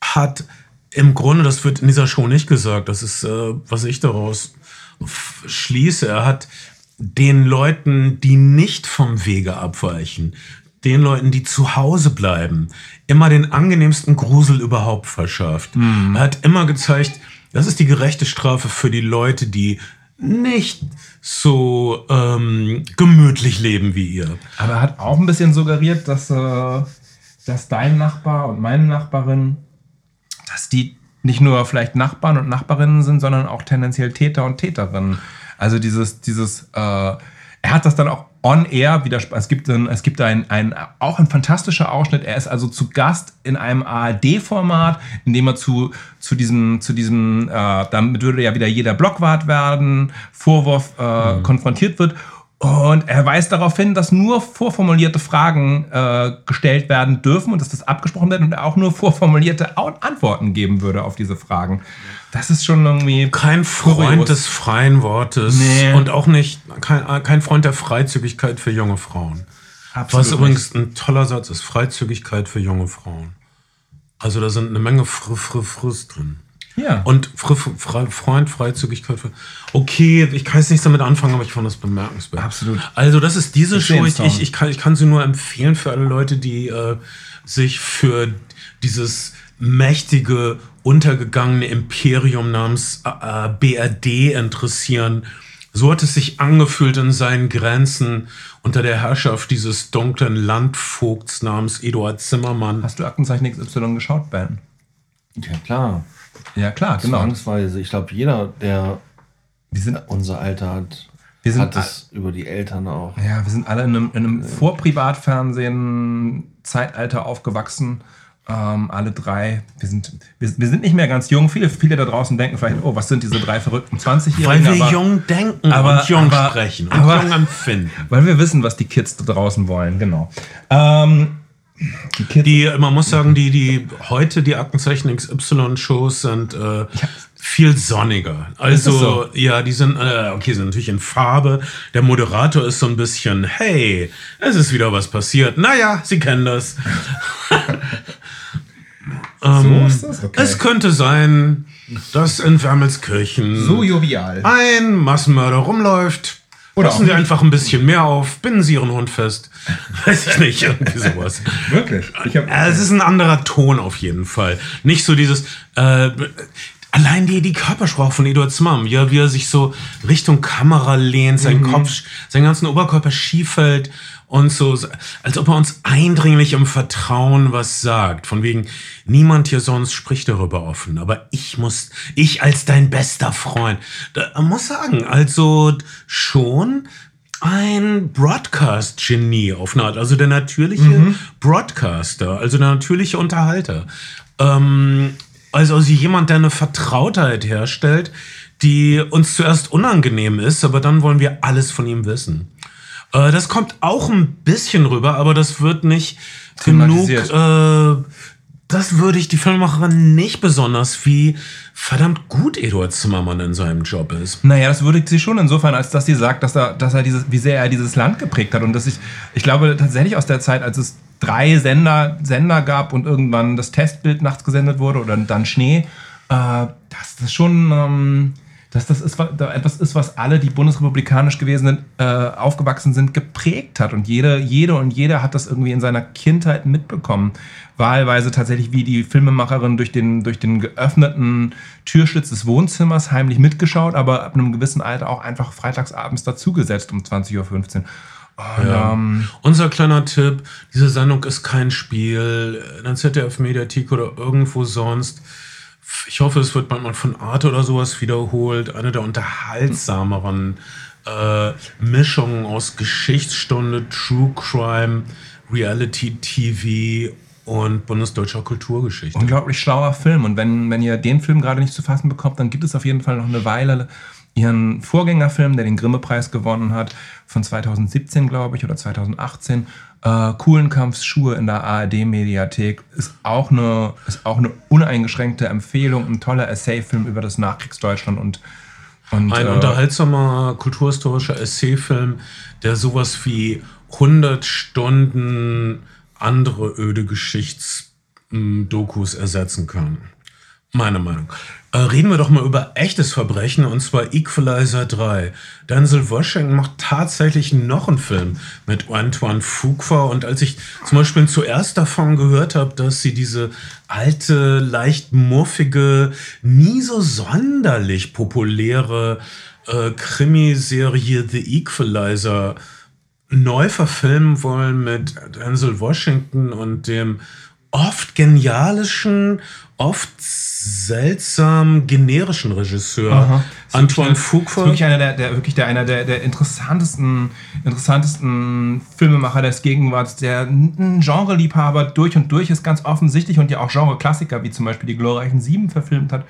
hat im Grunde, das wird in dieser Show nicht gesagt, das ist, äh, was ich daraus schließe, er hat den Leuten, die nicht vom Wege abweichen, den Leuten, die zu Hause bleiben, immer den angenehmsten Grusel überhaupt verschafft. Er hat immer gezeigt, das ist die gerechte Strafe für die Leute, die nicht so ähm, gemütlich leben wie ihr. Aber er hat auch ein bisschen suggeriert, dass, äh, dass dein Nachbar und meine Nachbarin, dass die nicht nur vielleicht Nachbarn und Nachbarinnen sind, sondern auch tendenziell Täter und Täterinnen. Also dieses, dieses, äh, er hat das dann auch on air wieder, es gibt, ein, es gibt ein, ein, auch ein fantastischer Ausschnitt. Er ist also zu Gast in einem ARD-Format, in dem er zu, zu diesem, zu diesem, äh, damit würde ja wieder jeder Blockwart werden, Vorwurf äh, konfrontiert wird. Und er weist darauf hin, dass nur vorformulierte Fragen äh, gestellt werden dürfen und dass das abgesprochen wird und er auch nur vorformulierte Antworten geben würde auf diese Fragen. Das ist schon irgendwie. Kein Freund kurios. des freien Wortes Nee. und auch nicht kein, kein Freund der Freizügigkeit für junge Frauen. Absolut Was übrigens ein toller Satz ist, Freizügigkeit für junge Frauen. Also da sind eine Menge Fr Fr Frist drin. Ja. Und Fr Fre Freund, Freizügigkeit für. Okay, ich kann jetzt nichts damit anfangen, aber ich fand das bemerkenswert. Absolut. Also, das ist diese Ich Show. Ich, ich, ich, kann, ich kann sie nur empfehlen für alle Leute, die äh, sich für dieses mächtige, untergegangene Imperium namens äh, BRD interessieren. So hat es sich angefühlt in seinen Grenzen unter der Herrschaft dieses dunklen Landvogts namens Eduard Zimmermann. Hast du Aktenzeichen XY geschaut, Ben? Ja, klar. Ja, klar, genau. Zwangsweise. Ich glaube, jeder, der Wir sind, unser Alter hat, wir sind hat es über die Eltern auch. Ja, wir sind alle in einem, in einem Vorprivatfernsehen-Zeitalter aufgewachsen. Ähm, alle drei. Wir sind, wir, wir sind nicht mehr ganz jung. Viele, viele da draußen denken vielleicht, oh, was sind diese drei verrückten 20-Jährigen? Weil wir Aber- jung denken aber- und jung aber- sprechen und aber- jung empfinden. Weil wir wissen, was die Kids da draußen wollen, genau. Ähm, die Kids. Die, man muss sagen, die, die heute die Aktenzeichen XY-Shows sind äh, viel sonniger. Also, so? ja, die sind, äh, okay, sind natürlich in Farbe. Der Moderator ist so ein bisschen, hey, es ist wieder was passiert. Naja, Sie kennen das. so ist das? Okay. Es könnte sein, dass in Wermelskirchen so jovial. ein Massenmörder rumläuft. Oder Passen Sie einfach ein bisschen mehr auf, binden Sie Ihren Hund fest. Weiß ich nicht, irgendwie sowas. Wirklich? Es ist ein anderer Ton auf jeden Fall. Nicht so dieses. Äh, allein die, die Körpersprache von Eduard Zimmermann, ja, wie er sich so Richtung Kamera lehnt, sein Kopf, seinen ganzen Oberkörper schief hält und so, als ob er uns eindringlich im Vertrauen was sagt. Von wegen, niemand hier sonst spricht darüber offen, aber ich muss, ich als dein bester Freund. Da, muss sagen, also schon ein Broadcast-Genie auf eine Art, also der natürliche Broadcaster, also der natürliche Unterhalter. Ähm, also, also jemand, der eine Vertrautheit herstellt, die uns zuerst unangenehm ist, aber dann wollen wir alles von ihm wissen. Äh, das kommt auch ein bisschen rüber, aber das wird nicht genug. Äh, das würde ich die Filmemacherin nicht besonders, wie verdammt gut Eduard Zimmermann in seinem Job ist. Naja, das würdigt sie schon insofern, als dass sie sagt, dass er, dass er dieses, wie sehr er dieses Land geprägt hat. Und dass ich, ich glaube tatsächlich aus der Zeit, als es drei Sender, Sender gab und irgendwann das Testbild nachts gesendet wurde oder dann Schnee, äh, dass das schon, ähm, dass das ist, etwas ist, was alle, die bundesrepublikanisch gewesen sind, äh, aufgewachsen sind, geprägt hat. Und jede, jede und jeder hat das irgendwie in seiner Kindheit mitbekommen. Wahlweise tatsächlich wie die Filmemacherin durch den, durch den geöffneten Türschlitz des Wohnzimmers heimlich mitgeschaut, aber ab einem gewissen Alter auch einfach freitagsabends dazugesetzt um 20.15 Uhr. Und, ähm, Unser kleiner Tipp, diese Sendung ist kein Spiel in der ZDF-Mediathek oder irgendwo sonst. Ich hoffe, es wird bald mal von Arte oder sowas wiederholt. Eine der unterhaltsameren äh, Mischungen aus Geschichtsstunde, True Crime, Reality TV und bundesdeutscher Kulturgeschichte. unglaublich schlauer Film. Und wenn, wenn ihr den Film gerade nicht zu fassen bekommt, dann gibt es auf jeden Fall noch eine Weile ihren Vorgängerfilm, der den Grimme-Preis gewonnen hat, von 2017, glaube ich, oder 2018. Äh, Kuhlenkampfsschuhe in der ARD-Mediathek ist auch eine ist auch eine uneingeschränkte Empfehlung, ein toller Essay-Film über das Nachkriegsdeutschland und und Ein äh, unterhaltsamer kulturhistorischer Essayfilm, der sowas wie 100 Stunden andere öde Geschichtsdokus ersetzen kann. Meine Meinung. Äh, reden wir doch mal über echtes Verbrechen und zwar Equalizer 3. Denzel Washington macht tatsächlich noch einen Film mit Antoine Fuqua und als ich zum Beispiel zuerst davon gehört habe, dass sie diese alte, leicht muffige, nie so sonderlich populäre äh, Krimiserie The Equalizer neu verfilmen wollen mit Denzel Washington und dem oft genialischen, oft seltsam generischen Regisseur Aha. Antoine Fuqua. wirklich einer der, der wirklich der einer der, der interessantesten, interessantesten Filmemacher des Gegenwarts, der ein Genreliebhaber durch und durch ist, ganz offensichtlich und ja auch Genre-Klassiker wie zum Beispiel die glorreichen Sieben verfilmt hat.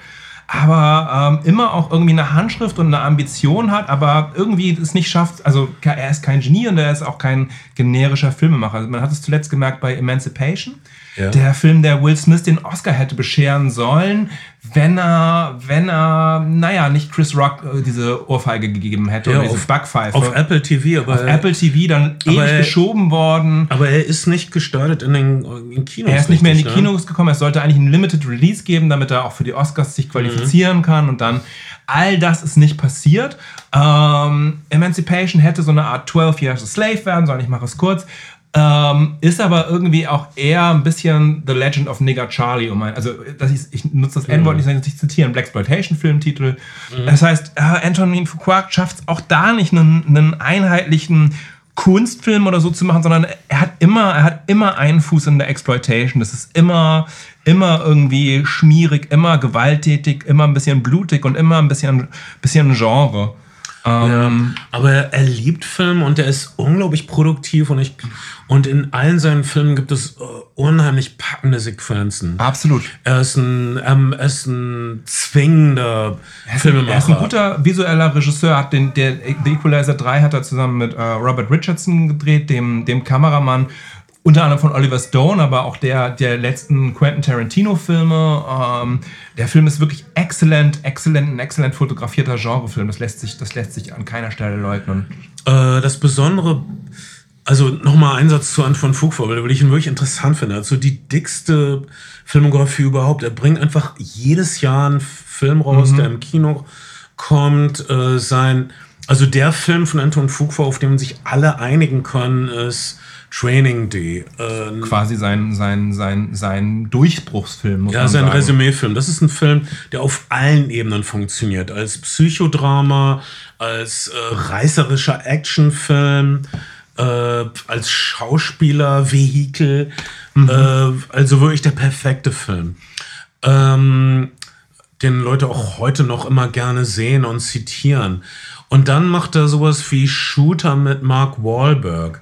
Aber ähm, immer auch irgendwie eine Handschrift und eine Ambition hat, aber irgendwie es nicht schafft. Also er ist kein Genie und er ist auch kein generischer Filmemacher. Also man hat es zuletzt gemerkt bei Emancipation. Ja. Der Film, der Will Smith den Oscar hätte bescheren sollen, wenn er, wenn er, naja, nicht Chris Rock äh, diese Ohrfeige gegeben hätte ja, oder diese Backpfeife. Auf Apple TV, aber. Auf Apple TV dann ewig er, geschoben worden. Aber er ist nicht gestartet in den in Kinos. Er ist nicht mehr in die ne? Kinos gekommen. Es sollte eigentlich ein Limited Release geben, damit er auch für die Oscars sich qualifizieren mhm. kann und dann. All das ist nicht passiert. Ähm, Emancipation hätte so eine Art 12 Years a Slave werden sollen. Ich mache es kurz. Ähm, ist aber irgendwie auch eher ein bisschen The Legend of Nigger Charlie. Um ein, also das ist, ich nutze das N-Wort nicht, nicht zitieren, Black Exploitation Filmtitel. Mhm. Das heißt, äh, Antonin Fuqua schafft es auch da nicht, einen, einen einheitlichen Kunstfilm oder so zu machen, sondern er hat immer, er hat immer einen Fuß in der Exploitation. Das ist immer, immer irgendwie schmierig, immer gewalttätig, immer ein bisschen blutig und immer ein bisschen, bisschen Genre. Ähm, ja, aber er liebt Film und er ist unglaublich produktiv und ich und in allen seinen Filmen gibt es uh, unheimlich packende Sequenzen. Absolut. Er ist ein, ähm, er ist ein zwingender er Filmemacher. Er ist ein guter visueller Regisseur. Hat den, der The Equalizer 3 hat er zusammen mit uh, Robert Richardson gedreht, dem, dem Kameramann unter anderem von Oliver Stone, aber auch der, der letzten Quentin Tarantino-Filme. Ähm, der Film ist wirklich exzellent, exzellent, ein exzellent fotografierter Genrefilm. Das lässt sich, das lässt sich an keiner Stelle leugnen. Äh, das Besondere, also nochmal ein Satz zu Anton Fugvor, weil ich ihn wirklich interessant finde. Also die dickste Filmografie überhaupt. Er bringt einfach jedes Jahr einen Film raus, mhm. der im Kino kommt. Äh, sein, also der Film von Anton Fugvor, auf den sich alle einigen können, ist Training Day. Äh, Quasi sein, sein, sein, sein Durchbruchsfilm. ja, sein Resümeefilm. Das ist ein Film, der auf allen Ebenen funktioniert. Als Psychodrama, als äh, reißerischer Actionfilm, äh, als Schauspieler, Vehikel. Mhm. Äh, also wirklich der perfekte Film. Ähm, den Leute auch heute noch immer gerne sehen und zitieren. Und dann macht er sowas wie Shooter mit Mark Wahlberg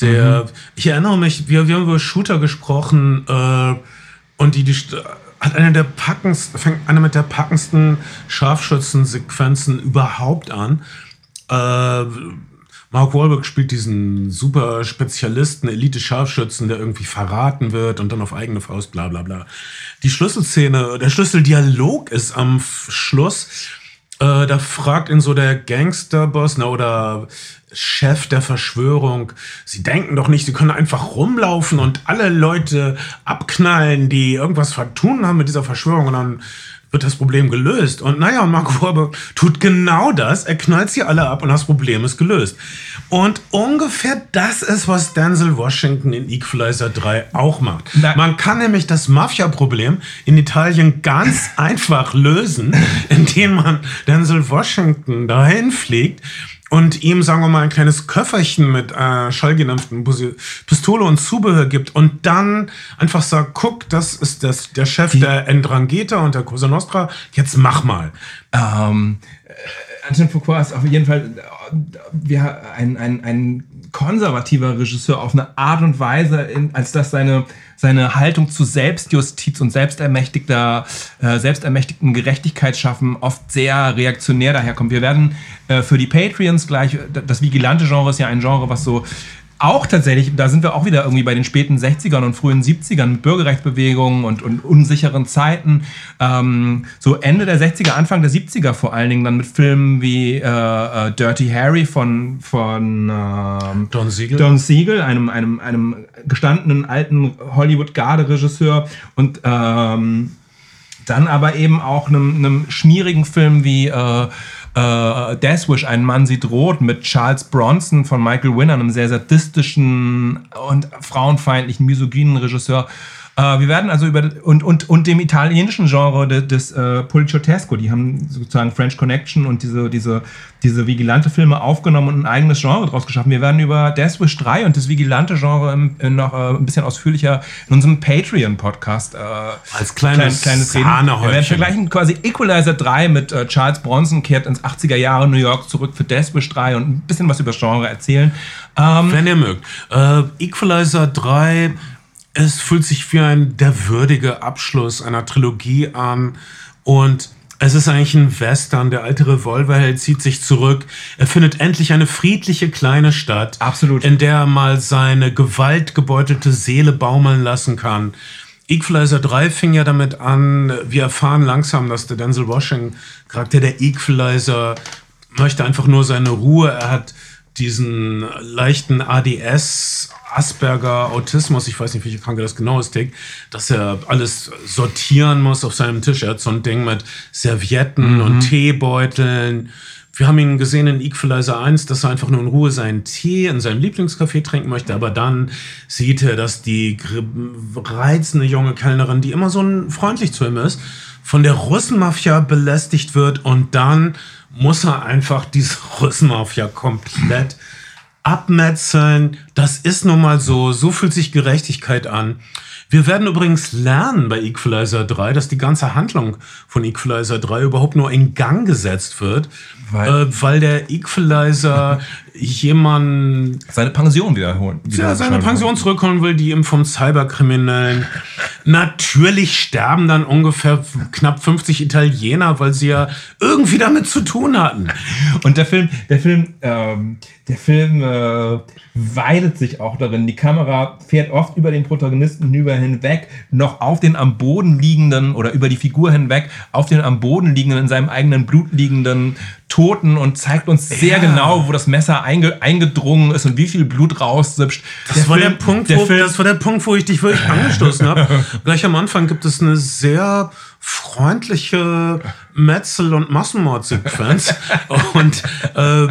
der, mhm. ich erinnere mich, wir, wir haben über Shooter gesprochen äh, und die, die hat eine der packendsten, fängt eine mit der packendsten Scharfschützen-Sequenzen überhaupt an. Äh, Mark Wahlberg spielt diesen super Spezialisten, Elite-Scharfschützen, der irgendwie verraten wird und dann auf eigene Faust, bla bla bla. Die Schlüsselszene, der Schlüsseldialog ist am Schluss. Äh, da fragt ihn so der Gangsterboss, na, oder Chef der Verschwörung, sie denken doch nicht, sie können einfach rumlaufen und alle Leute abknallen, die irgendwas vertun haben mit dieser Verschwörung. Und dann wird das Problem gelöst. Und naja, und Mark Wahlberg tut genau das. Er knallt sie alle ab und das Problem ist gelöst. Und ungefähr das ist, was Denzel Washington in Equalizer 3 auch macht. Man kann nämlich das Mafia-Problem in Italien ganz einfach lösen, indem man Denzel Washington dahin fliegt und ihm, sagen wir mal, ein kleines Köfferchen mit äh, schallgedämpften Pistole und Zubehör gibt und dann einfach sagt, guck, das ist das, der Chef Die der Ndrangheta und der Cosa Nostra, jetzt mach mal. Ähm, äh, Anton Foucault ist auf jeden Fall äh, wir, ein, ein, ein konservativer Regisseur auf eine Art und Weise, in, als dass seine seine Haltung zu Selbstjustiz und selbstermächtigter, äh, selbstermächtigten Gerechtigkeitsschaffen oft sehr reaktionär daherkommt. Wir werden äh, für die Patreons gleich, das vigilante Genre ist ja ein Genre, was so auch tatsächlich, da sind wir auch wieder irgendwie bei den späten 60ern und frühen 70ern mit Bürgerrechtsbewegungen und, und unsicheren Zeiten. Ähm, so Ende der 60er, Anfang der 70er vor allen Dingen dann mit Filmen wie äh, äh, Dirty Harry von, von ähm, Don Siegel, Don Siegel einem, einem, einem gestandenen alten Hollywood-Garde-Regisseur und ähm, dann aber eben auch einem, einem schmierigen Film wie äh, äh, Deathwish, Ein Mann sieht rot mit Charles Bronson von Michael Winner, einem sehr sadistischen und frauenfeindlichen, misogynen Regisseur, äh, wir werden also über und, und, und dem italienischen Genre des, des äh, Poliziotesco, die haben sozusagen French Connection und diese, diese, diese vigilante Filme aufgenommen und ein eigenes Genre draus geschaffen. Wir werden über Death Wish 3 und das vigilante Genre im, in noch äh, ein bisschen ausführlicher in unserem Patreon-Podcast äh, als kleines, kleines Reden. Wir werden vergleichen quasi Equalizer 3 mit äh, Charles Bronson kehrt ins 80er Jahre New York zurück für Death Wish 3 und ein bisschen was über das Genre erzählen. Ähm, Wenn ihr mögt. Äh, Equalizer 3 es fühlt sich wie ein der würdige Abschluss einer Trilogie an und Es ist eigentlich ein Western. Der alte Revolverheld zieht sich zurück. Er findet endlich eine friedliche kleine Stadt. Absolut. In der er mal seine gewaltgebeutelte Seele baumeln lassen kann. Equalizer 3 fing ja damit an, wir erfahren langsam, dass der Denzel Washington Charakter der Equalizer möchte einfach nur seine Ruhe. Er hat diesen leichten ADS, Asperger, Autismus, ich weiß nicht, welche Krankheit das genau ist, Dick, dass er alles sortieren muss auf seinem Tisch. Er hat so ein Ding mit Servietten und Teebeuteln. Wir haben ihn gesehen in Equalizer 1, dass er einfach nur in Ruhe seinen Tee in seinem Lieblingscafé trinken möchte, aber dann sieht er, dass die reizende junge Kellnerin, die immer so ein- freundlich zu ihm ist, von der Russenmafia belästigt wird und dann muss er einfach diese Russenmafia komplett abmetzeln. Das ist nun mal so. So fühlt sich Gerechtigkeit an. Wir werden übrigens lernen bei Equalizer 3, dass die ganze Handlung von Equalizer 3 überhaupt nur in Gang gesetzt wird, Weil- äh, weil der Equalizer jemanden Seine Pension wiederholen. ja, seine Pension zurückholen will, die ihm vom Cyberkriminellen. Natürlich sterben dann ungefähr knapp 50 Italiener, weil sie ja irgendwie damit zu tun hatten. Und der Film, der Film, ähm, der Film äh, weidet sich auch darin. Die Kamera fährt oft über den Protagonisten hinüber hinweg, noch auf den am Boden liegenden oder über die Figur hinweg, auf den am Boden liegenden, in seinem eigenen Blut liegenden Toten und zeigt uns sehr Ja. genau, wo das Messer einge eingedrungen ist und wie viel Blut raussippt. Das war der Punkt, der wo, Film, das war der Punkt, wo ich dich wirklich angestoßen habe. Gleich am Anfang gibt es eine sehr freundliche Metzel- und Massenmordsequenz. und äh,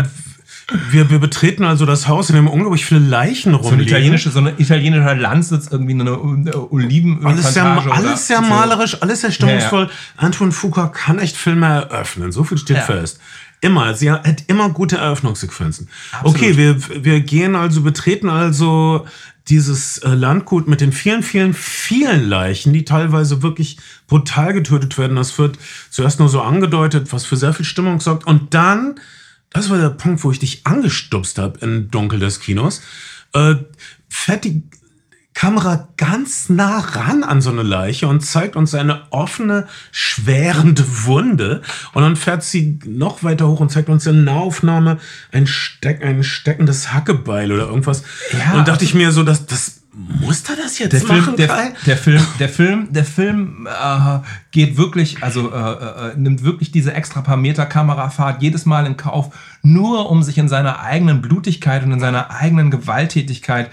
wir, wir betreten also das Haus, in dem unglaublich viele Leichen so eine rumliegen. italienische, so eine italienischer Landsitz, irgendwie eine, Olivenölplantage. Alles sehr, alles sehr so. malerisch, alles sehr stimmungsvoll. Antoine Fuqua kann echt Filme eröffnen. So viel steht Ja. fest. Immer. Sie hat immer gute Eröffnungssequenzen. Absolut. Okay, wir, wir gehen also, betreten also dieses äh, Landgut mit den vielen, vielen, vielen Leichen, die teilweise wirklich brutal getötet werden. Das wird zuerst nur so angedeutet, was für sehr viel Stimmung sorgt. Und dann, das war der Punkt, wo ich dich angestupst habe im Dunkel des Kinos, äh, fährt die Kamera ganz nah ran an so eine Leiche und zeigt uns eine offene, schwerende Wunde. Und dann fährt sie noch weiter hoch und zeigt uns in Nahaufnahme ein, Steck, ein steckendes Hackebeil oder irgendwas. Ja, und dachte ich mir so, dass das muss da das jetzt der Film, machen, der, der Film, der Film, der Film äh, geht wirklich, also äh, äh, nimmt wirklich diese extra paar Meter Kamerafahrt jedes Mal in Kauf, nur um sich in seiner eigenen Blutigkeit und in seiner eigenen Gewalttätigkeit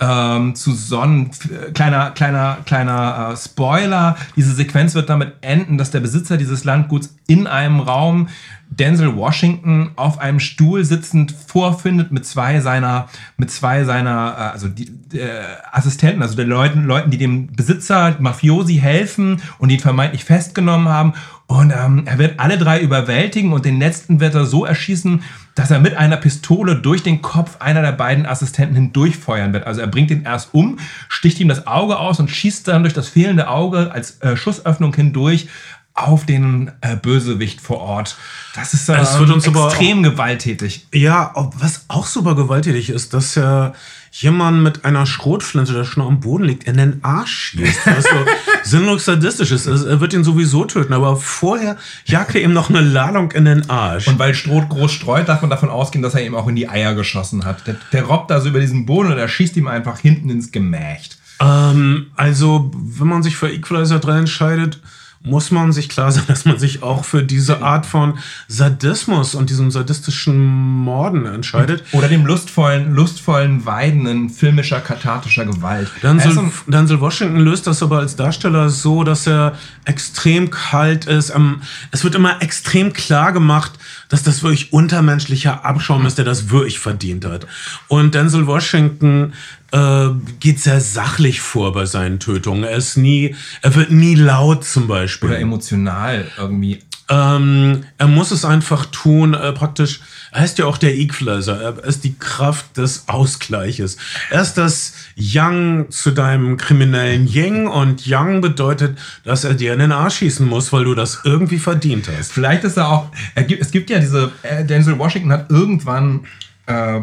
ähm, zu sonnen. Kleiner, kleiner, kleiner äh, Spoiler: Diese Sequenz wird damit enden, dass der Besitzer dieses Landguts in einem Raum Denzel Washington auf einem Stuhl sitzend vorfindet mit zwei seiner, mit zwei seiner, äh, also die, äh, Assistenten, also den Leuten, Leuten, die dem Besitzer Mafiosi helfen und ihn vermeintlich festgenommen haben. Und ähm, er wird alle drei überwältigen und den letzten wird er so erschießen, dass er mit einer Pistole durch den Kopf einer der beiden Assistenten hindurchfeuern wird. Also er bringt ihn erst um, sticht ihm das Auge aus und schießt dann durch das fehlende Auge als äh, Schussöffnung hindurch auf den äh, Bösewicht vor Ort. Das ist äh, wird uns aber extrem gewalttätig. Ja, was auch super gewalttätig ist, dass er jemand mit einer Schrotflinte, der schon am Boden liegt, in den Arsch schießt. Was so sinnlos sadistisch ist. Also, Er wird ihn sowieso töten, aber vorher jagt er ihm noch eine Ladung in den Arsch. Und weil Stroh groß streut, darf man davon ausgehen, dass er ihm auch in die Eier geschossen hat. Der, der robbt also über diesen Boden und er schießt ihm einfach hinten ins Gemächt. Ähm, also, wenn man sich für Equalizer 3 entscheidet, muss man sich klar sein, dass man sich auch für diese Art von Sadismus und diesem sadistischen Morden entscheidet. Oder dem lustvollen, lustvollen Weiden in filmischer, kathartischer Gewalt. Denzel, Also, Denzel Washington löst das aber als Darsteller so, dass er extrem kalt ist. Ähm, Es wird immer extrem klar gemacht, dass das wirklich untermenschlicher Abschaum ist, der das wirklich verdient hat. Und Denzel Washington äh, geht sehr sachlich vor bei seinen Tötungen. Er ist nie, er wird nie laut zum Beispiel. oder emotional irgendwie. Ähm, er muss es einfach tun, äh, praktisch. Heißt ja auch der Equalizer. Er ist die Kraft des Ausgleiches. Er ist das Yang zu deinem kriminellen Yang und Yang bedeutet, dass er dir in den Arsch schießen muss, weil du das irgendwie verdient hast. Vielleicht ist er auch. Er gibt, es gibt ja diese. äh, Denzel Washington hat irgendwann. Äh,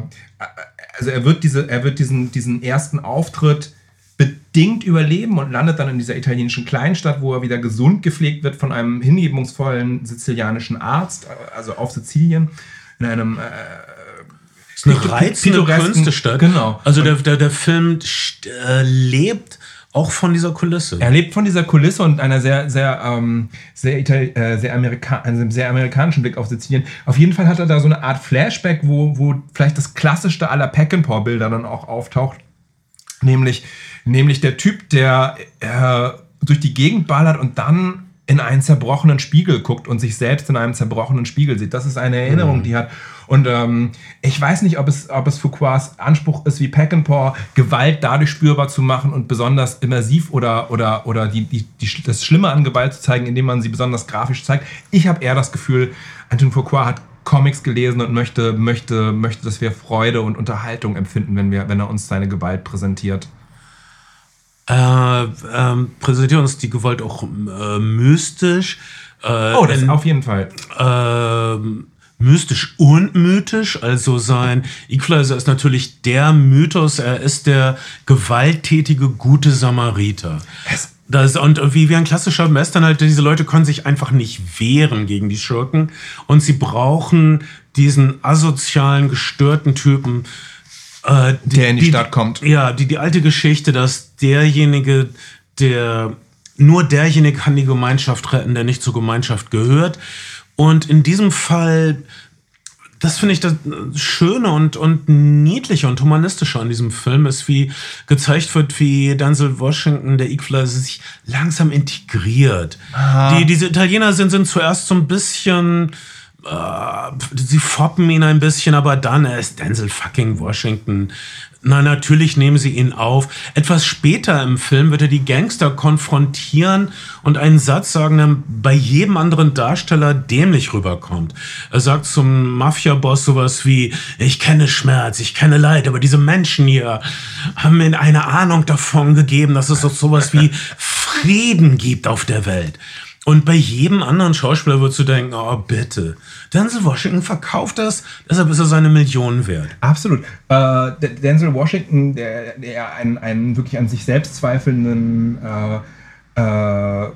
also er wird diese, er wird diesen, diesen ersten Auftritt bedingt überleben und landet dann in dieser italienischen Kleinstadt, wo er wieder gesund gepflegt wird von einem hingebungsvollen sizilianischen Arzt, also auf Sizilien, in einem äh, ist eine reizende Kunstestadt. Genau. Also der, der, der Film äh, lebt auch von dieser Kulisse. Er lebt von dieser Kulisse und einer sehr, sehr, ähm, sehr, Itali äh, sehr, Amerika einem sehr amerikanischen Blick auf Sizilien. Auf jeden Fall hat er da so eine Art Flashback, wo, wo vielleicht das klassischste aller Peckinpah-Bilder dann auch auftaucht. Nämlich, nämlich der Typ, der äh, durch die Gegend ballert und dann in einen zerbrochenen Spiegel guckt und sich selbst in einem zerbrochenen Spiegel sieht. Das ist eine Erinnerung, mhm. die hat. Und ähm, ich weiß nicht, ob es, ob es Foucaults Anspruch ist, wie Peckinpah, Gewalt dadurch spürbar zu machen und besonders immersiv oder, oder, oder die, die, die, das Schlimme an Gewalt zu zeigen, indem man sie besonders grafisch zeigt. Ich habe eher das Gefühl, Antoine Foucault hat Comics gelesen und möchte, möchte, möchte, dass wir Freude und Unterhaltung empfinden, wenn, wir, wenn er uns seine Gewalt präsentiert. Äh, ähm, präsentiert uns die Gewalt auch äh, mystisch. Äh, oh, das in, auf jeden Fall. Äh, mystisch und mythisch. Also sein Equalizer ist natürlich der Mythos. Er ist der gewalttätige gute Samariter. Das, und wie, wie ein klassischer Western halt, diese Leute können sich einfach nicht wehren gegen die Schurken. Und sie brauchen diesen asozialen, gestörten Typen, äh, die, der in die, die, Stadt kommt. Ja, die, die alte Geschichte, dass derjenige, der nur derjenige kann die Gemeinschaft retten, der nicht zur Gemeinschaft gehört. Und in diesem Fall, das finde ich das Schöne und, und Niedliche und Humanistische an diesem Film ist, wie gezeigt wird, wie Denzel Washington, der Equalizer, sich langsam integriert. Die, diese Italiener sind, sind zuerst so ein bisschen äh, sie foppen ihn ein bisschen, aber dann, ist Denzel fucking Washington. Na, natürlich nehmen sie ihn auf. Etwas später im Film wird er die Gangster konfrontieren und einen Satz sagen, der bei jedem anderen Darsteller dämlich rüberkommt. Er sagt zum Mafia-Boss sowas wie, ich kenne Schmerz, ich kenne Leid, aber diese Menschen hier haben mir eine Ahnung davon gegeben, dass es doch sowas wie Frieden gibt auf der Welt. Und bei jedem anderen Schauspieler würdest du denken, oh bitte. Denzel Washington verkauft das, deshalb ist er seine Millionen wert. Absolut. Äh, Denzel Washington, der, der einen, einen wirklich an sich selbst zweifelnden äh, äh,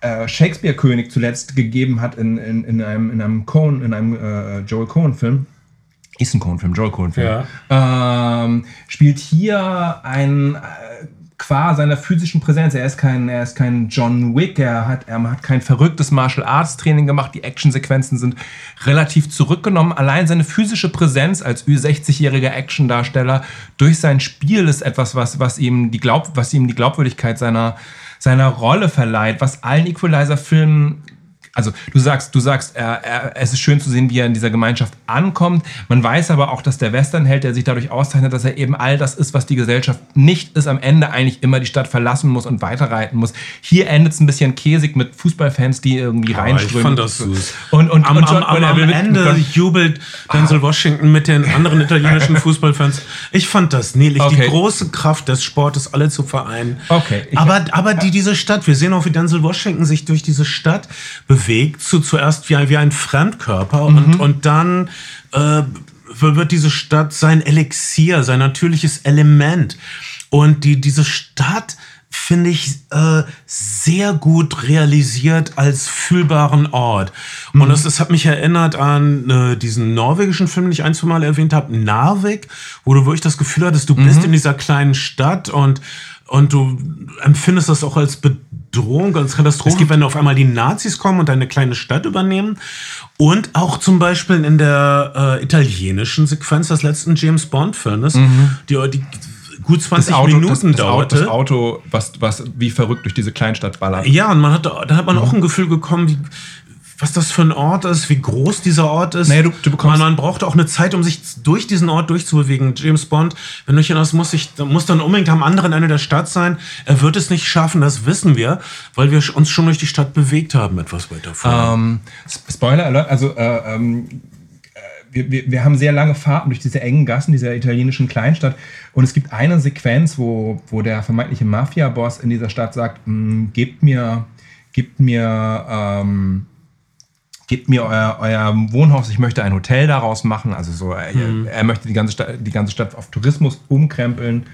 äh, Shakespeare-König zuletzt gegeben hat in, in, in einem, in einem Cohen, in einem äh, Joel Cohen-Film. Ist ein Cohen-Film, Joel Cohen-Film. Ja. Ähm, spielt hier ein qua seiner physischen Präsenz, er ist kein, er ist kein John Wick, er hat, er hat kein verrücktes Martial Arts Training gemacht, die Actionsequenzen sind relativ zurückgenommen. Allein seine physische Präsenz als Ü60-jähriger Actiondarsteller durch sein Spiel ist etwas, was, was, ihm, die Glaub, was ihm die Glaubwürdigkeit seiner, seiner Rolle verleiht, was allen Equalizer-Filmen also du sagst, du sagst, er, er, es ist schön zu sehen, wie er in dieser Gemeinschaft ankommt. Man weiß aber auch, dass der Westernheld, der sich dadurch auszeichnet, dass er eben all das ist, was die Gesellschaft nicht ist, am Ende eigentlich immer die Stadt verlassen muss und weiterreiten muss. Hier endet es ein bisschen käsig mit Fußballfans, die irgendwie oh, reinströmen. Ich fand das süß. Und, und, am, und John, am, am, am Ende jubelt Denzel Washington mit den anderen italienischen Fußballfans. Ich fand das niedlich. Okay. Die große Kraft des Sportes, alle zu vereinen. Okay. aber, aber die, diese Stadt, wir sehen auch, wie Denzel Washington sich durch diese Stadt bewegt bewegt zu zuerst wie, wie ein Fremdkörper mhm. und, und dann äh, wird diese Stadt sein Elixier, sein natürliches Element. Und die, diese Stadt finde ich äh, sehr gut realisiert als fühlbaren Ort. Mhm. Und das, das hat mich erinnert an äh, diesen norwegischen Film, den ich ein, zwei Mal erwähnt habe, Narvik, wo du wirklich das Gefühl hattest, du mhm. bist in dieser kleinen Stadt und und du empfindest das auch als Bedrohung, als Katastrophe, wenn auf einmal die Nazis kommen und eine kleine Stadt übernehmen. Und auch zum Beispiel in der äh, italienischen Sequenz des letzten James Bond-Filmes, mhm. die, die gut 20 Auto, Minuten das, das dauerte. Das Auto, was, was wie verrückt durch diese Kleinstadt ballert. Ja, und man hat, da hat man mhm. auch ein Gefühl bekommen, wie, was das für ein Ort ist, wie groß dieser Ort ist. Nee, du, du bekommst man, man braucht auch eine Zeit, um sich durch diesen Ort durchzubewegen. James Bond, wenn du hinaus muss, ich, muss dann unbedingt am anderen Ende der Stadt sein. Er wird es nicht schaffen, das wissen wir, weil wir uns schon durch die Stadt bewegt haben, etwas weiter vor. Ähm, Spoiler Alert, also äh, ähm, äh, wir, wir, wir, haben sehr lange Fahrten durch diese engen Gassen dieser italienischen Kleinstadt. Und es gibt eine Sequenz, wo, wo der vermeintliche Mafia-Boss in dieser Stadt sagt, hm, gebt mir, gebt mir ähm, gebt mir euer, euer Wohnhaus, ich möchte ein Hotel daraus machen. Also so, er, mhm. er möchte die ganze, Stadt, die ganze Stadt auf Tourismus umkrempeln.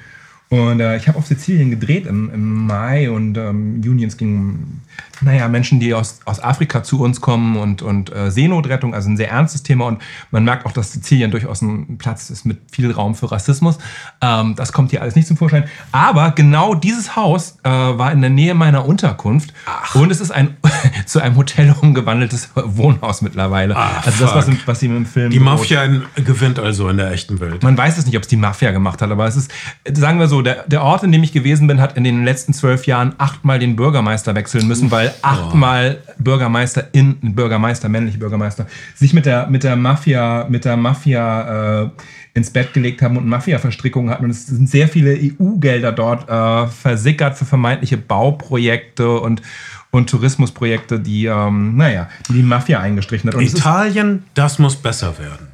Und äh, ich habe auf Sizilien gedreht im, im Mai und ähm, Juni. Es ging naja, Menschen, die aus, aus Afrika zu uns kommen und, und äh, Seenotrettung, also ein sehr ernstes Thema. Und man merkt auch, dass Sizilien durchaus ein Platz ist mit viel Raum für Rassismus. Ähm, das kommt hier alles nicht zum Vorschein. Aber genau dieses Haus äh, war in der Nähe meiner Unterkunft. Ach. Und es ist ein zu einem Hotel umgewandeltes Wohnhaus mittlerweile. Ach, also das, was, fuck. was sie im Film Die Mafia in- gewinnt also in der echten Welt. man weiß es nicht, ob es die Mafia gemacht hat, aber es ist, sagen wir so, der, der Ort, in dem ich gewesen bin, hat in den letzten zwölf Jahren achtmal den Bürgermeister wechseln müssen, weil achtmal Bürgermeister in Bürgermeister, männliche Bürgermeister, sich mit der, mit der Mafia, mit der Mafia äh, ins Bett gelegt haben und Mafia-Verstrickungen hatten. Und es sind sehr viele EU-Gelder dort äh, versickert für vermeintliche Bauprojekte und, und Tourismusprojekte, die, ähm, naja, die die Mafia eingestrichen hat. Und Italien, das muss besser werden.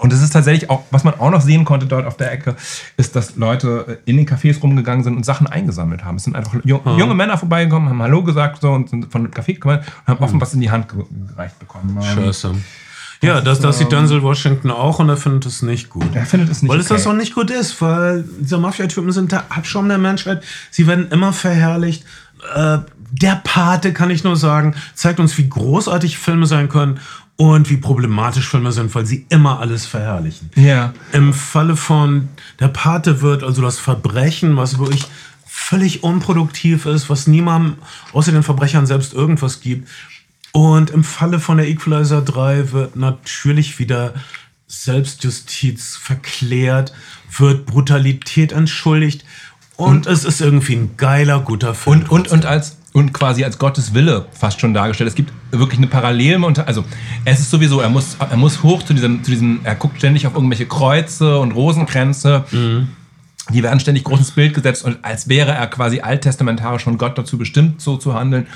Und es ist tatsächlich auch, was man auch noch sehen konnte dort auf der Ecke, ist, dass Leute in den Cafés rumgegangen sind und Sachen eingesammelt haben. Es sind einfach ju junge Männer vorbeigekommen, haben Hallo gesagt so, und sind von dem Café gekommen und haben offen was in die Hand ge- gereicht bekommen. Ähm, Scheiße. Ja, das, das sieht Denzel Washington auch und er findet es nicht gut. Er findet es nicht Weil es das okay. auch nicht gut ist, weil diese Mafia-Typen sind der Abschaum der Menschheit. Sie werden immer verherrlicht. Äh, der Pate, kann ich nur sagen, zeigt uns, wie großartig Filme sein können und wie problematisch Filme sind, weil sie immer alles verherrlichen. Ja. Im Falle von der Pate wird also das Verbrechen, was wirklich völlig unproduktiv ist, was niemandem außer den Verbrechern selbst irgendwas gibt. Und im Falle von der Equalizer 3 wird natürlich wieder Selbstjustiz verklärt, wird Brutalität entschuldigt und, es ist irgendwie ein geiler, guter Film. Und, und, und als und quasi als Gottes Wille fast schon dargestellt. Es gibt wirklich eine Parallele unter, also es ist sowieso, er muss, er muss hoch zu diesem, zu diesem, er guckt ständig auf irgendwelche Kreuze und Rosenkränze. Die werden ständig groß ins Bild gesetzt und als wäre er quasi alttestamentarisch von Gott dazu bestimmt, so zu handeln.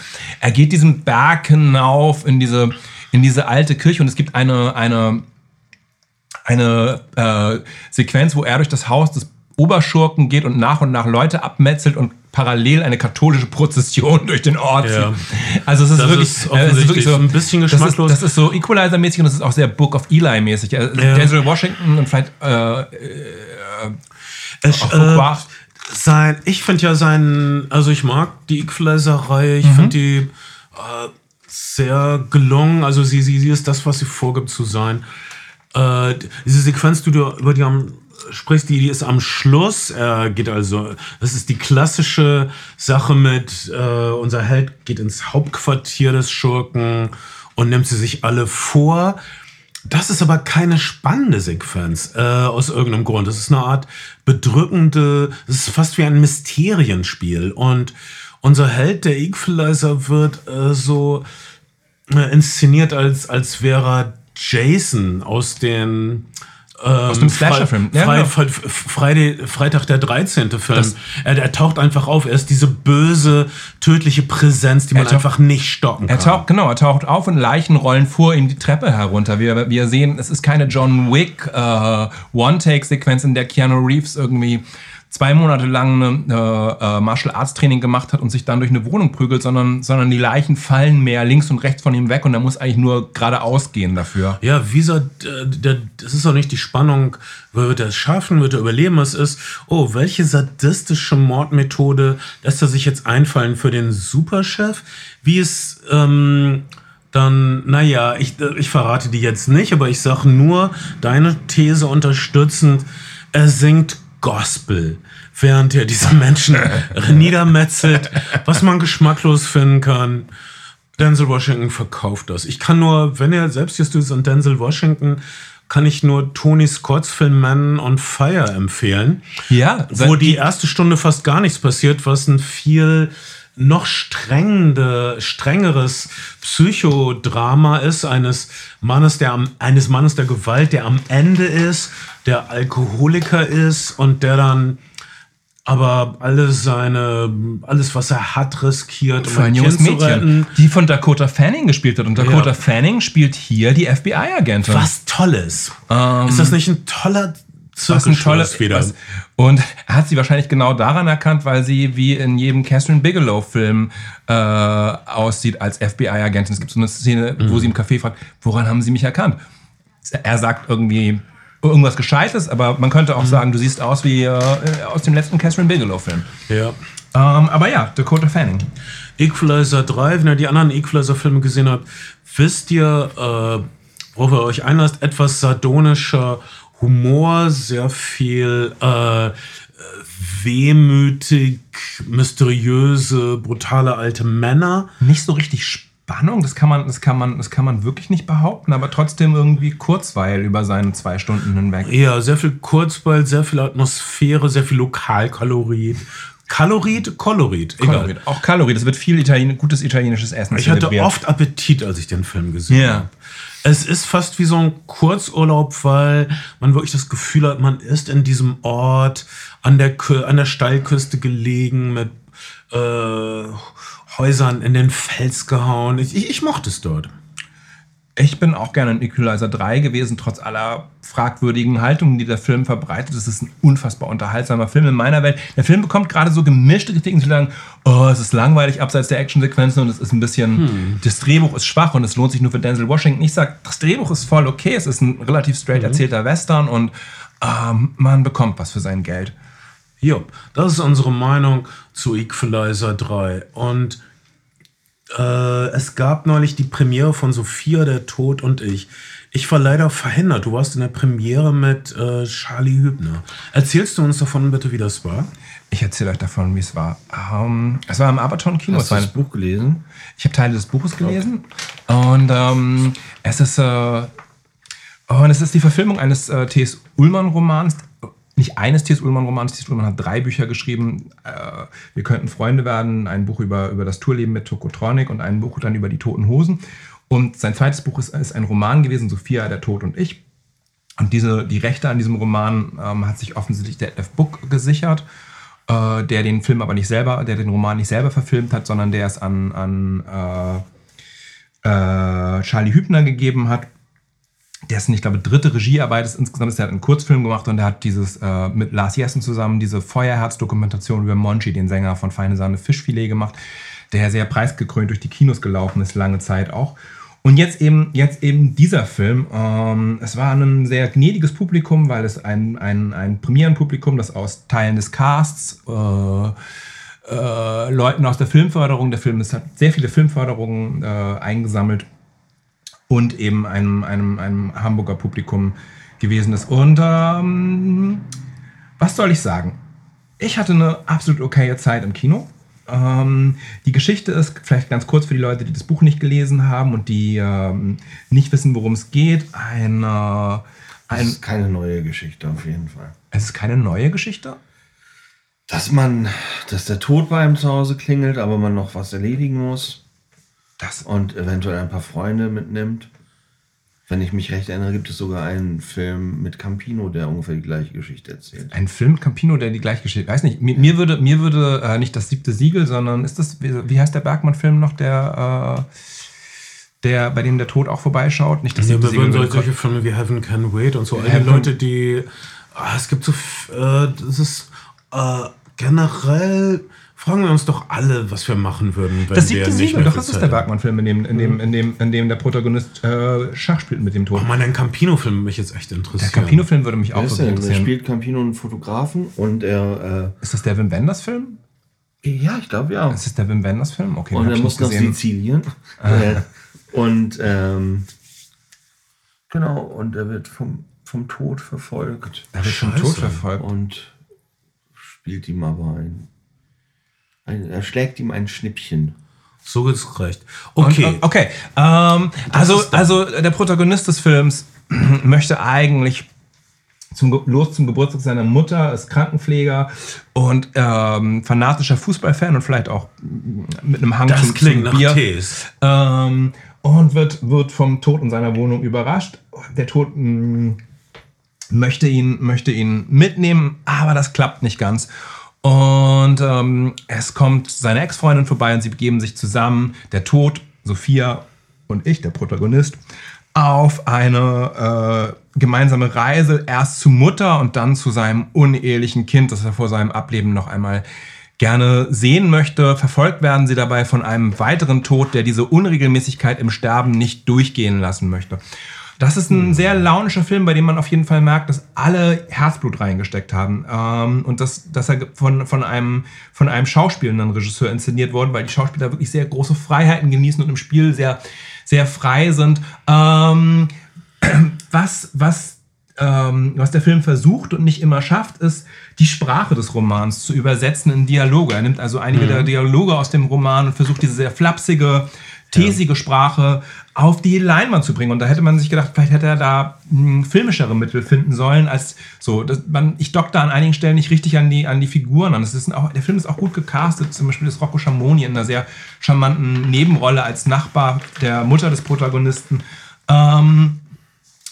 Er geht diesen Berg hinauf in diese, in diese alte Kirche und es gibt eine, eine, eine äh, Sequenz, wo er durch das Haus des Oberschurken geht und nach und nach Leute abmetzelt und parallel eine katholische Prozession durch den Ort Ja. zieht. Also es ist Das wirklich, ist äh, es ist wirklich so ein bisschen das geschmacklos. ist, das ist so Equalizer-mäßig und das ist auch sehr Book of Eli-mäßig. Äh, Ja. Denzel Washington und vielleicht äh, Es, Auf äh, Fuqua. sein, ich finde ja seinen, also ich mag die Equalizer-Reihe, ich finde die äh, sehr gelungen, also sie, sie, sie ist das, was sie vorgibt zu sein. Äh, diese Sequenz, die du über die am sprichst, die, die ist am Schluss, er geht also, das ist die klassische Sache mit, äh, unser Held geht ins Hauptquartier des Schurken und nimmt sie sich alle vor. Das ist aber keine spannende Sequenz äh, aus irgendeinem Grund. Das ist eine Art bedrückende, es ist fast wie ein Mysterienspiel. Und unser Held, der Equalizer, wird äh, so äh, inszeniert, als, als wäre Jason aus den aus dem Slasher-Film. Ja, Fre genau. Fre Freitag, Freitag der 13. Film. Er, er taucht einfach auf. Er ist diese böse, tödliche Präsenz, die man einfach nicht stoppen kann. Er taucht, genau, er taucht auf und Leichen rollen vor ihm die Treppe herunter. Wir, wir sehen, es ist keine John Wick äh, One-Take-Sequenz, in der Keanu Reeves irgendwie zwei Monate lang eine äh, äh, Martial Arts Training gemacht hat und sich dann durch eine Wohnung prügelt, sondern, sondern die Leichen fallen mehr links und rechts von ihm weg und er muss eigentlich nur geradeaus gehen dafür. Ja, wie soll, äh, das ist doch nicht die Spannung, wird er es schaffen, wird er überleben, es ist, oh, welche sadistische Mordmethode lässt er sich jetzt einfallen für den Superchef? Wie es ähm, dann, naja, ich, ich verrate die jetzt nicht, aber ich sage nur, deine These unterstützend, er singt Gospel, während er diese Menschen niedermetzelt, was man geschmacklos finden kann. Denzel Washington verkauft das. Ich kann nur, wenn er Selbstjustiz und Denzel Washington, kann ich nur Tony Scotts Film Man on Fire empfehlen. Ja, Wo die erste Stunde fast gar nichts passiert, was ein viel noch strengende, strengeres Psychodrama ist, eines Mannes, der am, eines Mannes der Gewalt, der am Ende ist, der Alkoholiker ist und der dann aber alles seine, alles, was er hat, riskiert, um ein junges zu retten. Mädchen, die von Dakota Fanning gespielt hat. Und Dakota Ja. Fanning spielt hier die FBI-Agentin. Was Tolles. ist das nicht ein toller Was ein tolles wieder? was- Und er hat sie wahrscheinlich genau daran erkannt, weil sie wie in jedem Catherine Bigelow-Film äh, aussieht als FBI-Agentin. Es gibt so eine Szene, Mhm. wo sie im Café fragt, woran haben sie mich erkannt? Er sagt irgendwie, irgendwas Gescheites, aber man könnte auch sagen, du siehst aus wie äh, aus dem letzten Catherine Bigelow-Film. Ja. Ähm, aber ja, Dakota Fanning. Equalizer 3, wenn ihr die anderen Equalizer-Filme gesehen habt, wisst ihr, äh, worauf ihr euch einlasst, etwas sardonischer Humor, sehr viel äh, wehmütig, mysteriöse, brutale alte Männer. Nicht so richtig Spannung, das kann man, das kann man, das kann man wirklich nicht behaupten, aber trotzdem irgendwie Kurzweil über seine zwei Stunden hinweg. Ja, sehr viel Kurzweil, sehr viel Atmosphäre, sehr viel Lokalkalorit. Kalorit, Kolorit, egal. Kalorit. Auch Kalorit, es wird viel Italien, gutes italienisches Essen Ich hatte oft Appetit, als ich den Film gesehen Ja. habe. Es ist fast wie so ein Kurzurlaub, weil man wirklich das Gefühl hat, man ist in diesem Ort an der, an der Steilküste gelegen mit äh, Häusern in den Fels gehauen. Ich, ich, ich mochte es dort. Ich bin auch gerne in Equalizer 3 gewesen, trotz aller fragwürdigen Haltungen, die der Film verbreitet. Es ist ein unfassbar unterhaltsamer Film in meiner Welt. Der Film bekommt gerade so gemischte Kritiken, die sagen, oh, es ist langweilig abseits der Actionsequenzen und es ist ein bisschen, das Drehbuch ist schwach und es lohnt sich nur für Denzel Washington. Ich sag, das Drehbuch ist voll okay, es ist ein relativ straight erzählter Western und ähm, man bekommt was für sein Geld. Jo, das ist unsere Meinung zu Equalizer 3. Und äh, es gab neulich die Premiere von Sophia, der Tod und ich. Ich war leider verhindert. Du warst in der Premiere mit äh, Charlie Hübner. Erzählst du uns davon bitte, wie das war? Ich erzähle euch davon, wie es war. Ähm, es war im Aberton-Kino. Hast Es du war das Buch gelesen? Ich habe Teile des Buches gelesen und ähm, es ist äh, und es ist die Verfilmung eines äh, T.S. Ullmann-Romans. Nicht eines T.S. Ullmann-Romans. T.S. Ullmann hat drei Bücher geschrieben. Äh, Wir könnten Freunde werden. Ein Buch über, über das Tourleben mit Tokotronic und ein Buch dann über die Toten Hosen. Und sein zweites Buch ist, ist ein Roman gewesen, Sophia, der Tod und ich. Und diese, die Rechte an diesem Roman ähm, hat sich offensichtlich der F. Book gesichert, äh, der den Film aber nicht selber, der den Roman nicht selber verfilmt hat, sondern der es an, an äh, äh, Charlie Hübner gegeben hat. Dessen, ich glaube, dritte Regiearbeit ist insgesamt ist. Der hat einen Kurzfilm gemacht und der hat dieses äh, mit Lars Jessen zusammen diese Feuerherz-Dokumentation über Monchi, den Sänger von Feine Sahne Fischfilet gemacht, der sehr preisgekrönt durch die Kinos gelaufen ist, lange Zeit auch. Und jetzt eben, jetzt eben dieser Film. Ähm, es war ein sehr gnädiges Publikum, weil es ein, ein, ein Premierenpublikum, das aus Teilen des Casts, äh, äh, Leuten aus der Filmförderung, der Film ist, hat sehr viele Filmförderungen äh, eingesammelt und eben einem, einem, einem Hamburger Publikum gewesen ist. Und ähm, was soll ich sagen? Ich hatte eine absolut okaye Zeit im Kino. Ähm, die Geschichte ist vielleicht ganz kurz für die Leute, die das Buch nicht gelesen haben und die ähm, nicht wissen, worum es geht. Ein, Das ein, ist keine neue Geschichte auf jeden Fall. es ist keine neue Geschichte. Dass man, dass der Tod bei einem zu Hause klingelt, aber man noch was erledigen muss Das, und eventuell ein paar Freunde mitnimmt. Wenn ich mich recht erinnere, gibt es sogar einen Film mit Campino, der ungefähr die gleiche Geschichte erzählt. ein Film Campino, der die gleiche Geschichte. Weiß nicht, mir, mir würde, mir würde äh, nicht das siebte Siegel, sondern ist das, wie, wie heißt der Bergmann-Film noch, der, äh, der, bei dem der Tod auch vorbeischaut? Nicht das Ja, siebte wir würden würde solche Filme wie Heaven Can Wait und so. All die Heaven- Leute, die. Ah, es gibt so. Äh, das ist. Äh, generell. Fragen wir uns doch alle, was wir machen würden, wenn Das wir siebte nicht Siegel, mehr doch, das ist der. Bergmann-Film, in dem, in, dem, in, dem, in dem der Protagonist äh, Schach spielt mit dem Tod. Oh Mann, ein Campino-Film würde mich jetzt echt der interessieren. Campino-Film würde mich auch? Der interessieren. spielt Campino einen Fotografen und er, Ist das der Wim Wenders-Film? äh, ja, ich glaube ja. Ist das der Wim Wenders-Film? Okay, Und er muss nicht nach gesehen. Sizilien. Äh, und ähm, genau, und er wird vom, vom Tod verfolgt Da wird Scheiße. Tod verfolgt. und spielt ihm aber ein, ein. Er schlägt ihm ein Schnippchen. So geht's recht. Und, Okay. äh, okay. Ähm, also, also der Protagonist des Films möchte eigentlich zum, los zum Geburtstag seiner Mutter, ist Krankenpfleger und ähm, fanatischer Fußballfan und vielleicht auch mm, mit einem Hang das zum, klingt zum nach Bier. Tees. Ähm, und wird, wird vom Tod in seiner Wohnung überrascht. Der Tod mh, möchte, ihn, möchte ihn mitnehmen, aber das klappt nicht ganz. Und ähm, es kommt seine Ex-Freundin vorbei und sie begeben sich zusammen, der Tod, Sophia und ich, der Protagonist, auf eine äh, gemeinsame Reise, erst zu Mutter und dann zu seinem unehelichen Kind, das er vor seinem Ableben noch einmal gerne sehen möchte. Verfolgt werden sie dabei von einem weiteren Tod, der diese Unregelmäßigkeit im Sterben nicht durchgehen lassen möchte. Das ist ein sehr launischer Film, bei dem man auf jeden Fall merkt, dass alle Herzblut reingesteckt haben. Ähm, und dass, dass er von, von, einem, von einem schauspielenden Regisseur inszeniert wurde, weil die Schauspieler wirklich sehr große Freiheiten genießen und im Spiel sehr, sehr frei sind. Ähm, was, was, ähm, was der Film versucht und nicht immer schafft, ist, die Sprache des Romans zu übersetzen in Dialoge. Er nimmt also einige mhm. der Dialoge aus dem Roman und versucht diese sehr flapsige, tesige Sprache auf die Leinwand zu bringen. Und da hätte man sich gedacht, vielleicht hätte er da hm, filmischere Mittel finden sollen, als so. Man, ich dock da an einigen Stellen nicht richtig an die, an die Figuren an. Das ist auch, der Film ist auch gut gecastet. Zum Beispiel ist Rocco Schamoni in einer sehr charmanten Nebenrolle als Nachbar der Mutter des Protagonisten. Ähm,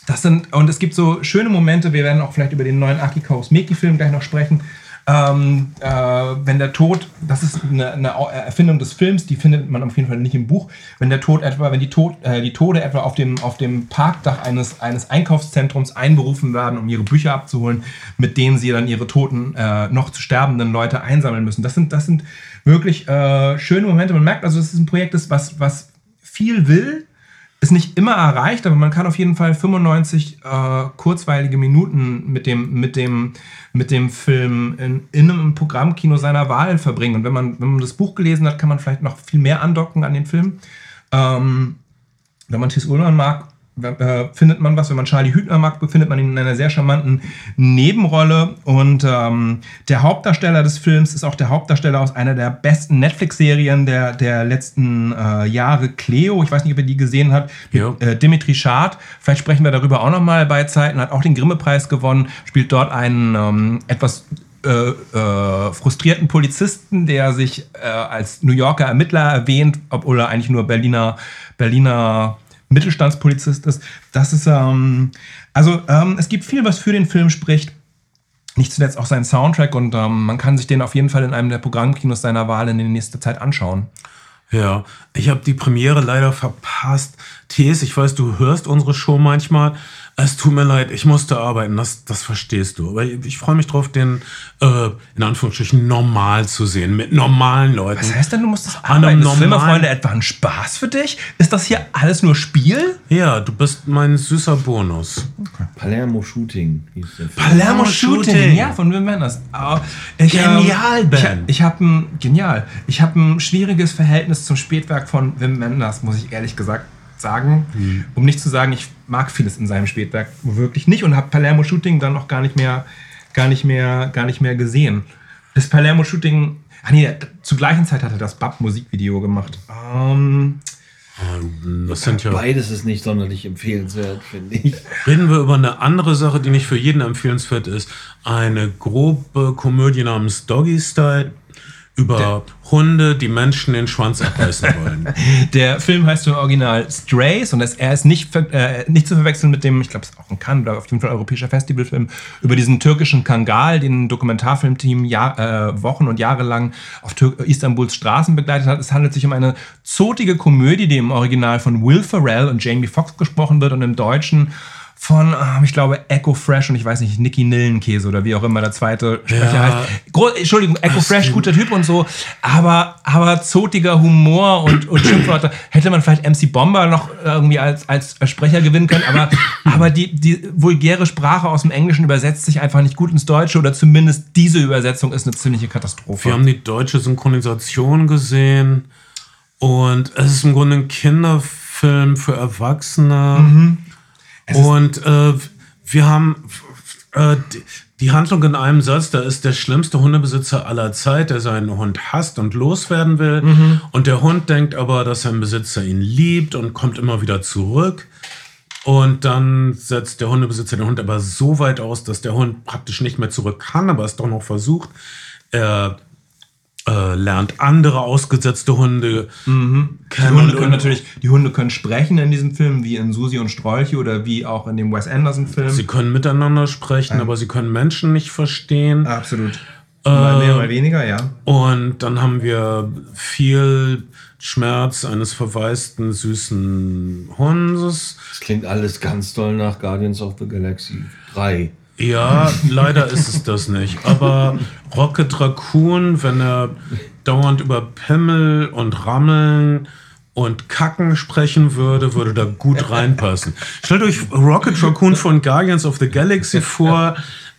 das sind, und es gibt so schöne Momente, wir werden auch vielleicht über den neuen Aki Kaurismäki-Film gleich noch sprechen, ähm, äh, wenn der Tod, das ist eine, eine, Erfindung des Films, die findet man auf jeden Fall nicht im Buch. Wenn der Tod etwa, wenn die, Tod, äh, die Tode etwa auf dem, auf dem Parkdach eines, eines Einkaufszentrums einberufen werden, um ihre Bücher abzuholen, mit denen sie dann ihre toten, äh, noch zu sterbenden Leute einsammeln müssen. Das sind, das sind wirklich äh, schöne Momente. Man merkt also, es ein Projekt ist, was, was viel will, ist nicht immer erreicht, aber man kann auf jeden Fall 95 äh, kurzweilige Minuten mit dem, mit dem, mit dem Film in, in, einem Programmkino seiner Wahl verbringen. Und wenn man, wenn man das Buch gelesen hat, kann man vielleicht noch viel mehr andocken an den Film. Ähm, wenn man Tis Ullmann mag, äh, findet man was. Wenn man Charlie Hübner mag, befindet man ihn in einer sehr charmanten Nebenrolle. Und ähm, der Hauptdarsteller des Films ist auch der Hauptdarsteller aus einer der besten Netflix-Serien der, der letzten äh, Jahre, Cleo. Ich weiß nicht, ob ihr die gesehen habt. Mit, äh, Dimitri Schad. Vielleicht sprechen wir darüber auch nochmal bei Zeiten. Hat auch den Grimme-Preis gewonnen. Spielt dort einen ähm, etwas äh, äh, frustrierten Polizisten, der sich äh, als New Yorker Ermittler erwähnt, obwohl er eigentlich nur Berliner, Berliner Mittelstandspolizist ist. Das ist, ähm, also ähm, es gibt viel, was für den Film spricht. Nicht zuletzt auch sein Soundtrack und ähm, man kann sich den auf jeden Fall in einem der Programmkinos seiner Wahl in der nächsten Zeit anschauen. Ja, ich habe die Premiere leider verpasst. Thies, ich weiß, du hörst unsere Show manchmal. Es tut mir leid, ich musste arbeiten, das, das verstehst du. Aber ich, ich freue mich drauf, den äh, in Anführungsstrichen normal zu sehen, mit normalen Leuten. Was heißt denn, du musstest arbeiten? Ist Filmefreunde etwa ein Spaß für dich? Ist das hier alles nur Spiel? Ja, du bist mein süßer Bonus. Okay. Palermo Shooting hieß der Film. Palermo Shooting, ja, von Wim Wenders. Oh, ich, genial, ähm, Ben. Ich, ich habe ein, genial, ich habe ein schwieriges Verhältnis zum Spätwerk von Wim Wenders, muss ich ehrlich gesagt sagen. Mhm. Um nicht zu sagen, ich mag vieles in seinem Spätwerk wirklich nicht und habe Palermo Shooting dann noch gar nicht mehr, gar nicht mehr, gar nicht mehr gesehen. Das Palermo Shooting, ach nee, zur gleichen Zeit hat er das Bab Musikvideo gemacht. Ähm, das sind ja Beides ist nicht sonderlich empfehlenswert, finde ich. Reden wir über eine andere Sache, die nicht für jeden empfehlenswert ist. Eine grobe Komödie namens Doggy Style über Hunde, die Menschen den Schwanz abbeißen wollen. der Film heißt im Original Strays und das, er ist nicht, äh, nicht zu verwechseln mit dem, ich glaube, es ist auch ein Cannes oder auf jeden Fall europäischer Festivalfilm, über diesen türkischen Kangal, den ein Dokumentarfilmteam Jahr, äh, Wochen und Jahre lang auf Tür Istanbuls Straßen begleitet hat. Es handelt sich um eine zotige Komödie, die im Original von Will Ferrell und Jamie Foxx gesprochen wird und im Deutschen von, ähm, ich glaube, Echo Fresh und ich weiß nicht, Nicky Nillenkäse oder wie auch immer der zweite Sprecher ja. heißt. Gro Entschuldigung, Echo Ach, Fresh, guter Typ und so, aber, aber zotiger Humor und, und Schimpfwörter. Hätte man vielleicht MC Bomber noch irgendwie als, als Sprecher gewinnen können, aber, aber die, die vulgäre Sprache aus dem Englischen übersetzt sich einfach nicht gut ins Deutsche oder zumindest diese Übersetzung ist eine ziemliche Katastrophe. Wir haben die deutsche Synchronisation gesehen und es ist im Grunde ein Kinderfilm für Erwachsene. Mhm und äh, wir haben äh, die, die Handlung in einem Satz, da ist der schlimmste Hundebesitzer aller Zeit, der seinen Hund hasst und loswerden will. Mhm. Und der Hund denkt aber, dass sein Besitzer ihn liebt und kommt immer wieder zurück. Und dann setzt der Hundebesitzer den Hund aber so weit aus, dass der Hund praktisch nicht mehr zurück kann, aber es doch noch versucht. Er äh, lernt andere ausgesetzte Hunde mhm. kennen. Die Hunde können natürlich, die Hunde können sprechen in diesem Film, wie in Susi und Strolche oder wie auch in dem Wes Anderson-Film. Sie können miteinander sprechen, ja. aber sie können Menschen nicht verstehen. Absolut. Mal mehr, mal weniger, ja. Und dann haben wir viel Schmerz eines verwaisten, süßen Hundes. Das klingt alles ganz toll nach Guardians of the Galaxy 3. Ja, leider ist es das nicht. Aber Rocket Raccoon, wenn er dauernd über Pimmel und Rammeln und Kacken sprechen würde, würde da gut reinpassen. Stellt euch Rocket Raccoon von Guardians of the Galaxy vor,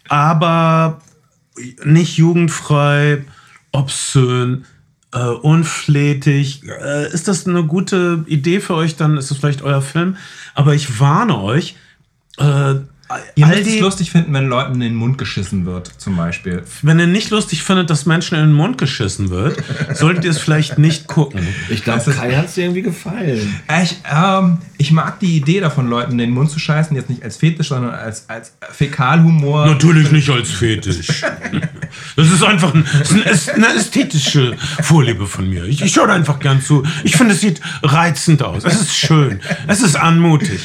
aber nicht jugendfrei, obszön, äh, unflätig. Äh, ist das eine gute Idee für euch? Dann ist es vielleicht euer Film. Aber ich warne euch, äh, Ihr müsst es lustig finden, wenn Leuten in den Mund geschissen wird, zum Beispiel. wenn ihr nicht lustig findet, dass Menschen in den Mund geschissen wird, solltet ihr es vielleicht nicht gucken. Ich glaube, Kai hat es dir irgendwie gefallen. Ich, ähm, ich mag die Idee davon, Leuten in den Mund zu scheißen, jetzt nicht als Fetisch, sondern als, als Fäkalhumor. Natürlich nicht als Fetisch. Das ist einfach ein, ist eine ästhetische Vorliebe von mir. Ich, ich schaue da einfach gern zu. Ich finde, es sieht reizend aus. Es ist schön. Es ist anmutig.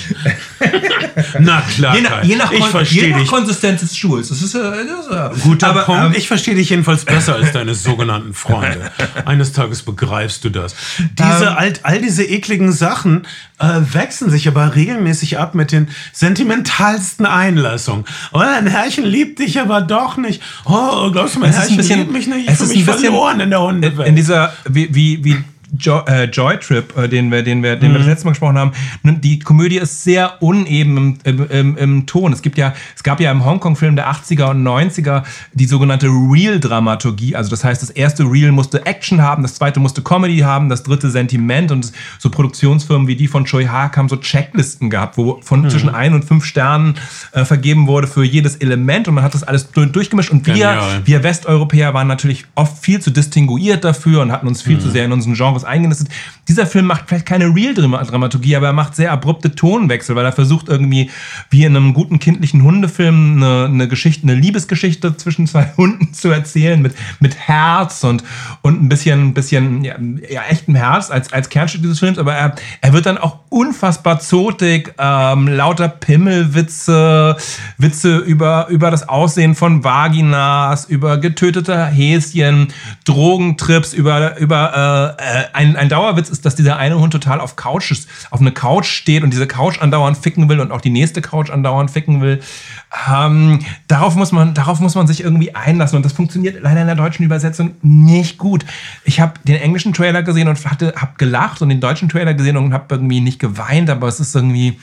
Na klar, Kai. Je nach, ich Kon- je verstehe nach. Konsistenz des Stuhls. Das ist, das ist Guter aber, Punkt. ähm, ich verstehe dich jedenfalls besser als deine sogenannten Freunde. Eines Tages begreifst du das. Diese, Ähm. all, all diese ekligen Sachen äh, wechseln sich aber regelmäßig ab mit den sentimentalsten Einlassungen. Oh, dein Herrchen liebt dich aber doch nicht. Oh, glaubst du, mein ein Herrchen bisschen- liebt mich nicht? Ich fühle mich ein verloren in der Hundewelt. in dieser, wie, wie, wie jo äh, Joy Trip, äh, den wir, den wir, den wir das letzte Mal gesprochen haben, die Komödie ist sehr uneben im, im, im, im Ton. Es gibt ja, es gab ja im Hongkong-Film der 80er und 90er die sogenannte Real-Dramaturgie. Also das heißt, das erste Real musste Action haben, das zweite musste Comedy haben, das dritte Sentiment. Und so Produktionsfirmen wie die von Choi Haak haben so Checklisten gehabt, wo von zwischen ein und fünf Sternen äh, vergeben wurde für jedes Element. Und man hat das alles du- durchgemischt. Und wir, Genial. wir Westeuropäer waren natürlich oft viel zu distinguiert dafür und hatten uns viel zu sehr in unseren Genres eingenistet. Dieser Film macht vielleicht keine Real-Dramaturgie, aber er macht sehr abrupte Tonwechsel, weil er versucht irgendwie, wie in einem guten kindlichen Hundefilm, eine, eine Geschichte, eine Liebesgeschichte zwischen zwei Hunden zu erzählen mit, mit Herz und, und ein bisschen, bisschen ja, ja, echtem Herz als, als Kernstück dieses Films, aber er, er wird dann auch unfassbar zotig, ähm, lauter Pimmelwitze, Witze über, über das Aussehen von Vaginas, über getötete Häschen, Drogentrips, über, über äh, äh, ein, ein Dauerwitz. ist, dass dieser eine Hund total auf Couches, auf eine Couch steht und diese Couch andauernd ficken will und auch die nächste Couch andauernd ficken will. Ähm, darauf, muss man, darauf muss man sich irgendwie einlassen und das funktioniert leider in der deutschen Übersetzung nicht gut. Ich habe den englischen Trailer gesehen und hatte, habe gelacht und den deutschen Trailer gesehen und habe irgendwie nicht geweint, aber es ist irgendwie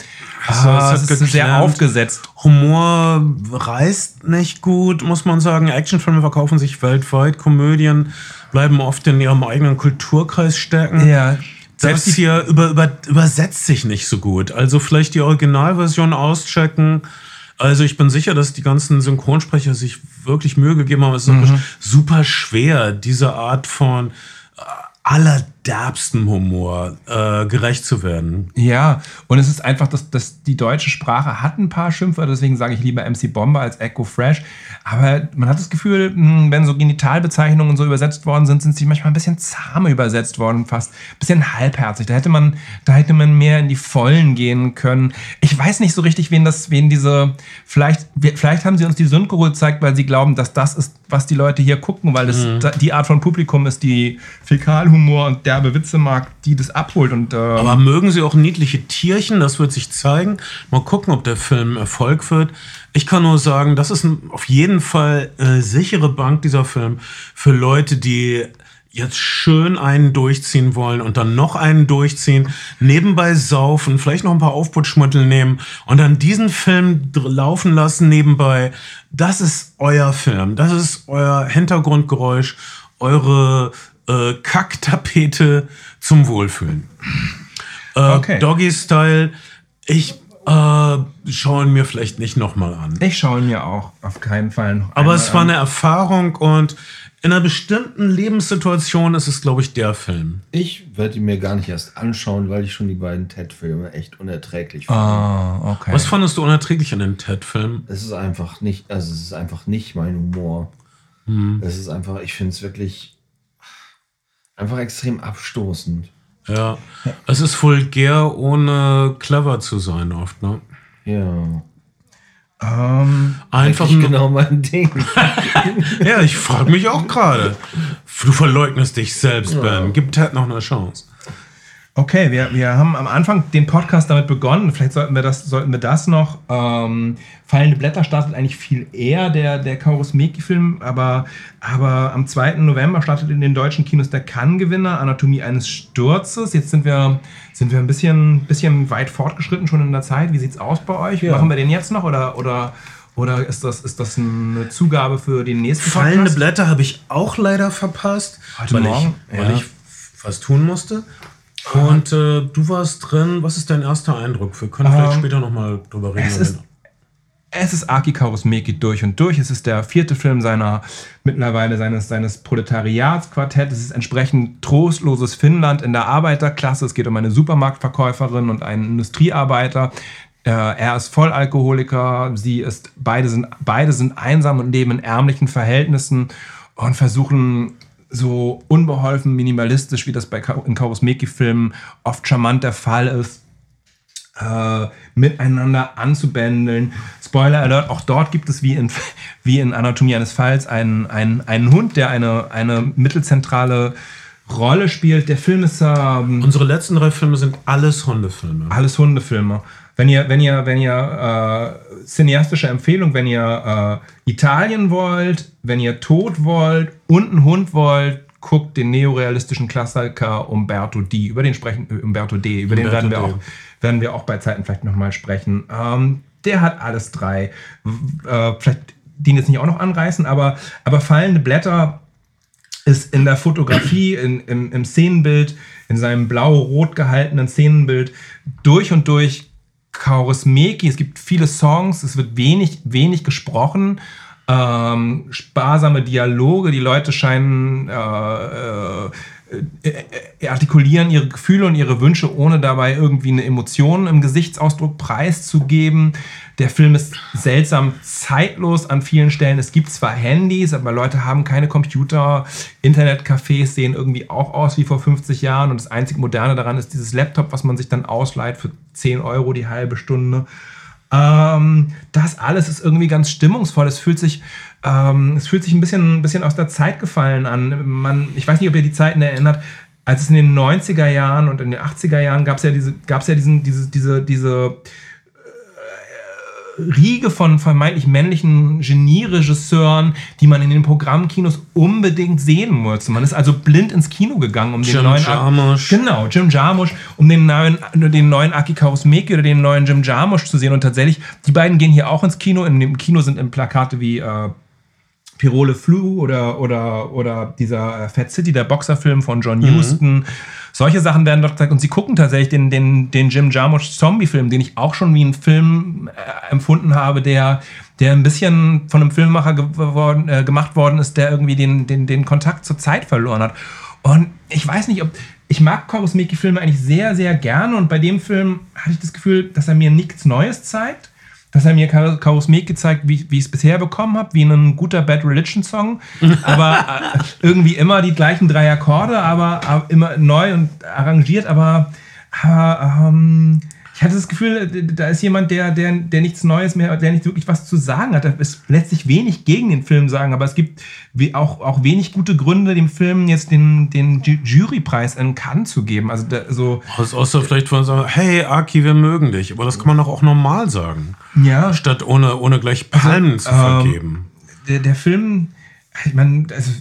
So, ah, es ist sehr aufgesetzt. Humor reißt nicht gut, muss man sagen. Actionfilme verkaufen sich weltweit. Komödien bleiben oft in ihrem eigenen Kulturkreis stecken. Ja, Selbst hier über, über, übersetzt sich nicht so gut. Also vielleicht die Originalversion auschecken. Also ich bin sicher, dass die ganzen Synchronsprecher sich wirklich Mühe gegeben haben. Es ist Mhm. super schwer, diese Art von äh, allerderbsten Humor äh, gerecht zu werden. Ja, und es ist einfach, dass, dass die deutsche Sprache hat ein paar Schimpfwörter, deswegen sage ich lieber MC Bomber als Echo Fresh. Aber man hat das Gefühl, mh, wenn so Genitalbezeichnungen so übersetzt worden sind, sind sie manchmal ein bisschen zahm übersetzt worden, fast ein bisschen halbherzig. Da hätte man, da hätte man mehr in die Vollen gehen können. Ich weiß nicht so richtig, wen das, wen diese, vielleicht, vielleicht haben sie uns die Synchro gezeigt, weil sie glauben, dass das ist, was die Leute hier gucken, weil das da- die Art von Publikum ist, die Fäkalhumor und derbe Witze mag, die das abholt und äh, Aber mögen sie auch niedliche Tierchen? Das wird sich zeigen. Mal gucken, ob der Film Erfolg wird. Ich kann nur sagen, das ist auf jeden Fall äh, sichere Bank, dieser Film, für Leute, die jetzt schön einen durchziehen wollen und dann noch einen durchziehen, nebenbei saufen, vielleicht noch ein paar Aufputschmittel nehmen und dann diesen Film laufen lassen nebenbei. Das ist euer Film. Das ist euer Hintergrundgeräusch, eure äh, Kacktapete zum Wohlfühlen. Äh, Okay. Doggy-Style, ich äh, schaue ihn mir vielleicht nicht nochmal an. Ich schaue ihn mir auch auf keinen Fall noch Aber es war an. eine Erfahrung und in einer bestimmten Lebenssituation ist es, glaube ich, der Film. Ich werde ihn mir gar nicht erst anschauen, weil ich schon die beiden Ted-Filme echt unerträglich finde. Ah, okay. Was fandest du unerträglich an den Ted-Filmen? Es ist einfach nicht, also es ist einfach nicht mein Humor. Hm. Es ist einfach, ich finde es wirklich einfach extrem abstoßend. Ja, es ist vulgär, ohne clever zu sein oft, ne? Ja. ähm, Einfach nur, genau mein Ding. Ja, ich frage mich auch gerade. Du verleugnest dich selbst, Ben. Gib Ted noch eine Chance. Okay, wir, wir haben am Anfang den Podcast damit begonnen. Vielleicht sollten wir das, sollten wir das noch. Ähm, Fallende Blätter startet eigentlich viel eher, der, der Kaurismäki-Film, aber, aber am 2. November startet in den deutschen Kinos der Cannes-Gewinner, Anatomie eines Sturzes. Jetzt sind wir, sind wir ein bisschen, bisschen weit fortgeschritten schon in der Zeit. Wie sieht's aus bei euch? Ja. Machen wir den jetzt noch oder, oder, oder ist, das, ist das eine Zugabe für den nächsten Fallende Blätter habe ich auch leider verpasst, Heute weil, Morgen? ich, weil Ja. ich was tun musste. Und äh, du warst drin. Was ist dein erster Eindruck? Wir können vielleicht Ähm, später nochmal drüber reden. es ist- Es ist Aki Kaurismäki durch und durch. Es ist der vierte Film seiner mittlerweile seines, seines Proletariatsquartetts. Es ist entsprechend trostloses Finnland in der Arbeiterklasse. Es geht um eine Supermarktverkäuferin und einen Industriearbeiter. Äh, er ist Vollalkoholiker, sie ist, beide sind, beide sind einsam und leben in ärmlichen Verhältnissen und versuchen so unbeholfen minimalistisch, wie das bei Ka- in Kaurismäki-Filmen oft charmant der Fall ist, äh, miteinander anzubändeln. Spoiler Alert, auch dort gibt es wie in, wie in Anatomie eines Falls einen, einen, einen Hund, der eine, eine mittelzentrale Rolle spielt. Der Film ist ähm, Unsere letzten drei Filme sind alles Hundefilme. alles Hundefilme. Wenn ihr, wenn ihr, wenn ihr äh, cineastische Empfehlung, wenn ihr äh, Italien wollt, wenn ihr Tod wollt und einen Hund wollt, guckt den neorealistischen Klassiker Umberto D. Über den sprechen, äh, Umberto D. Über den Umberto werden wir D. auch, werden wir auch bei Zeiten vielleicht nochmal sprechen. Ähm, der hat alles drei. Äh, vielleicht den jetzt nicht auch noch anreißen, aber, aber fallende Blätter ist in der Fotografie, in, im, im Szenenbild, in seinem blau-rot gehaltenen Szenenbild durch und durch Kaurismäki. Es gibt viele Songs, es wird wenig, wenig gesprochen, ähm, sparsame Dialoge, die Leute scheinen äh, äh, äh, artikulieren ihre Gefühle und ihre Wünsche, ohne dabei irgendwie eine Emotion im Gesichtsausdruck preiszugeben. Der Film ist seltsam zeitlos an vielen Stellen. Es gibt zwar Handys, aber Leute haben keine Computer. Internetcafés sehen irgendwie auch aus wie vor 50 Jahren. Und das einzig Moderne daran ist dieses Laptop, was man sich dann ausleiht für 10 Euro die halbe Stunde. Ähm, das alles ist irgendwie ganz stimmungsvoll. Es fühlt sich, ähm, es fühlt sich ein bisschen, ein bisschen aus der Zeit gefallen an. Man, ich weiß nicht, ob ihr die Zeiten erinnert. Als es in den 90er Jahren und in den 80er Jahren gab es ja diese, gab's ja diesen, diese, diese, diese Riege von vermeintlich männlichen Genieregisseuren, die man in den Programmkinos unbedingt sehen musste. Man ist also blind ins Kino gegangen, um den Jim neuen Jarmusch. Genau, Jim Jarmusch, um den neuen, den neuen Aki Kaurismäki oder den neuen Jim Jarmusch zu sehen. Und tatsächlich, die beiden gehen hier auch ins Kino. In dem Kino sind im Plakate wie äh, Pirole Flu oder, oder, oder dieser äh, Fat City, der Boxerfilm von John Huston. Solche Sachen werden dort gezeigt. Und sie gucken tatsächlich den, den, den Jim Jarmusch Zombie-Film, den ich auch schon wie einen Film äh, empfunden habe, der, der ein bisschen von einem Filmemacher geworden, äh, gemacht worden ist, der irgendwie den, den, den Kontakt zur Zeit verloren hat. Und ich weiß nicht, ob. Ich mag Kaurismäki-Filme eigentlich sehr, sehr gerne. Und bei dem Film hatte ich das Gefühl, dass er mir nichts Neues zeigt dass er mir Kar- Kaurismäki zeigt, wie, wie ich es bisher bekommen habe, wie ein guter Bad Religion Song, aber äh, irgendwie immer die gleichen drei Akkorde, aber, aber immer neu und arrangiert, aber, aber ähm, ich hatte das Gefühl, da ist jemand, der, der, der nichts Neues mehr, der nicht wirklich was zu sagen hat. Es lässt sich wenig gegen den Film sagen, aber es gibt auch, auch wenig gute Gründe, dem Film jetzt den, den Ju- Jurypreis in Cannes zu geben. Also da, so, Also außer vielleicht von sagen, hey Aki, wir mögen dich. Aber das kann man doch auch normal sagen. ja, Statt ohne, ohne gleich Palmen zu ähm, vergeben. der, der Film, man, also,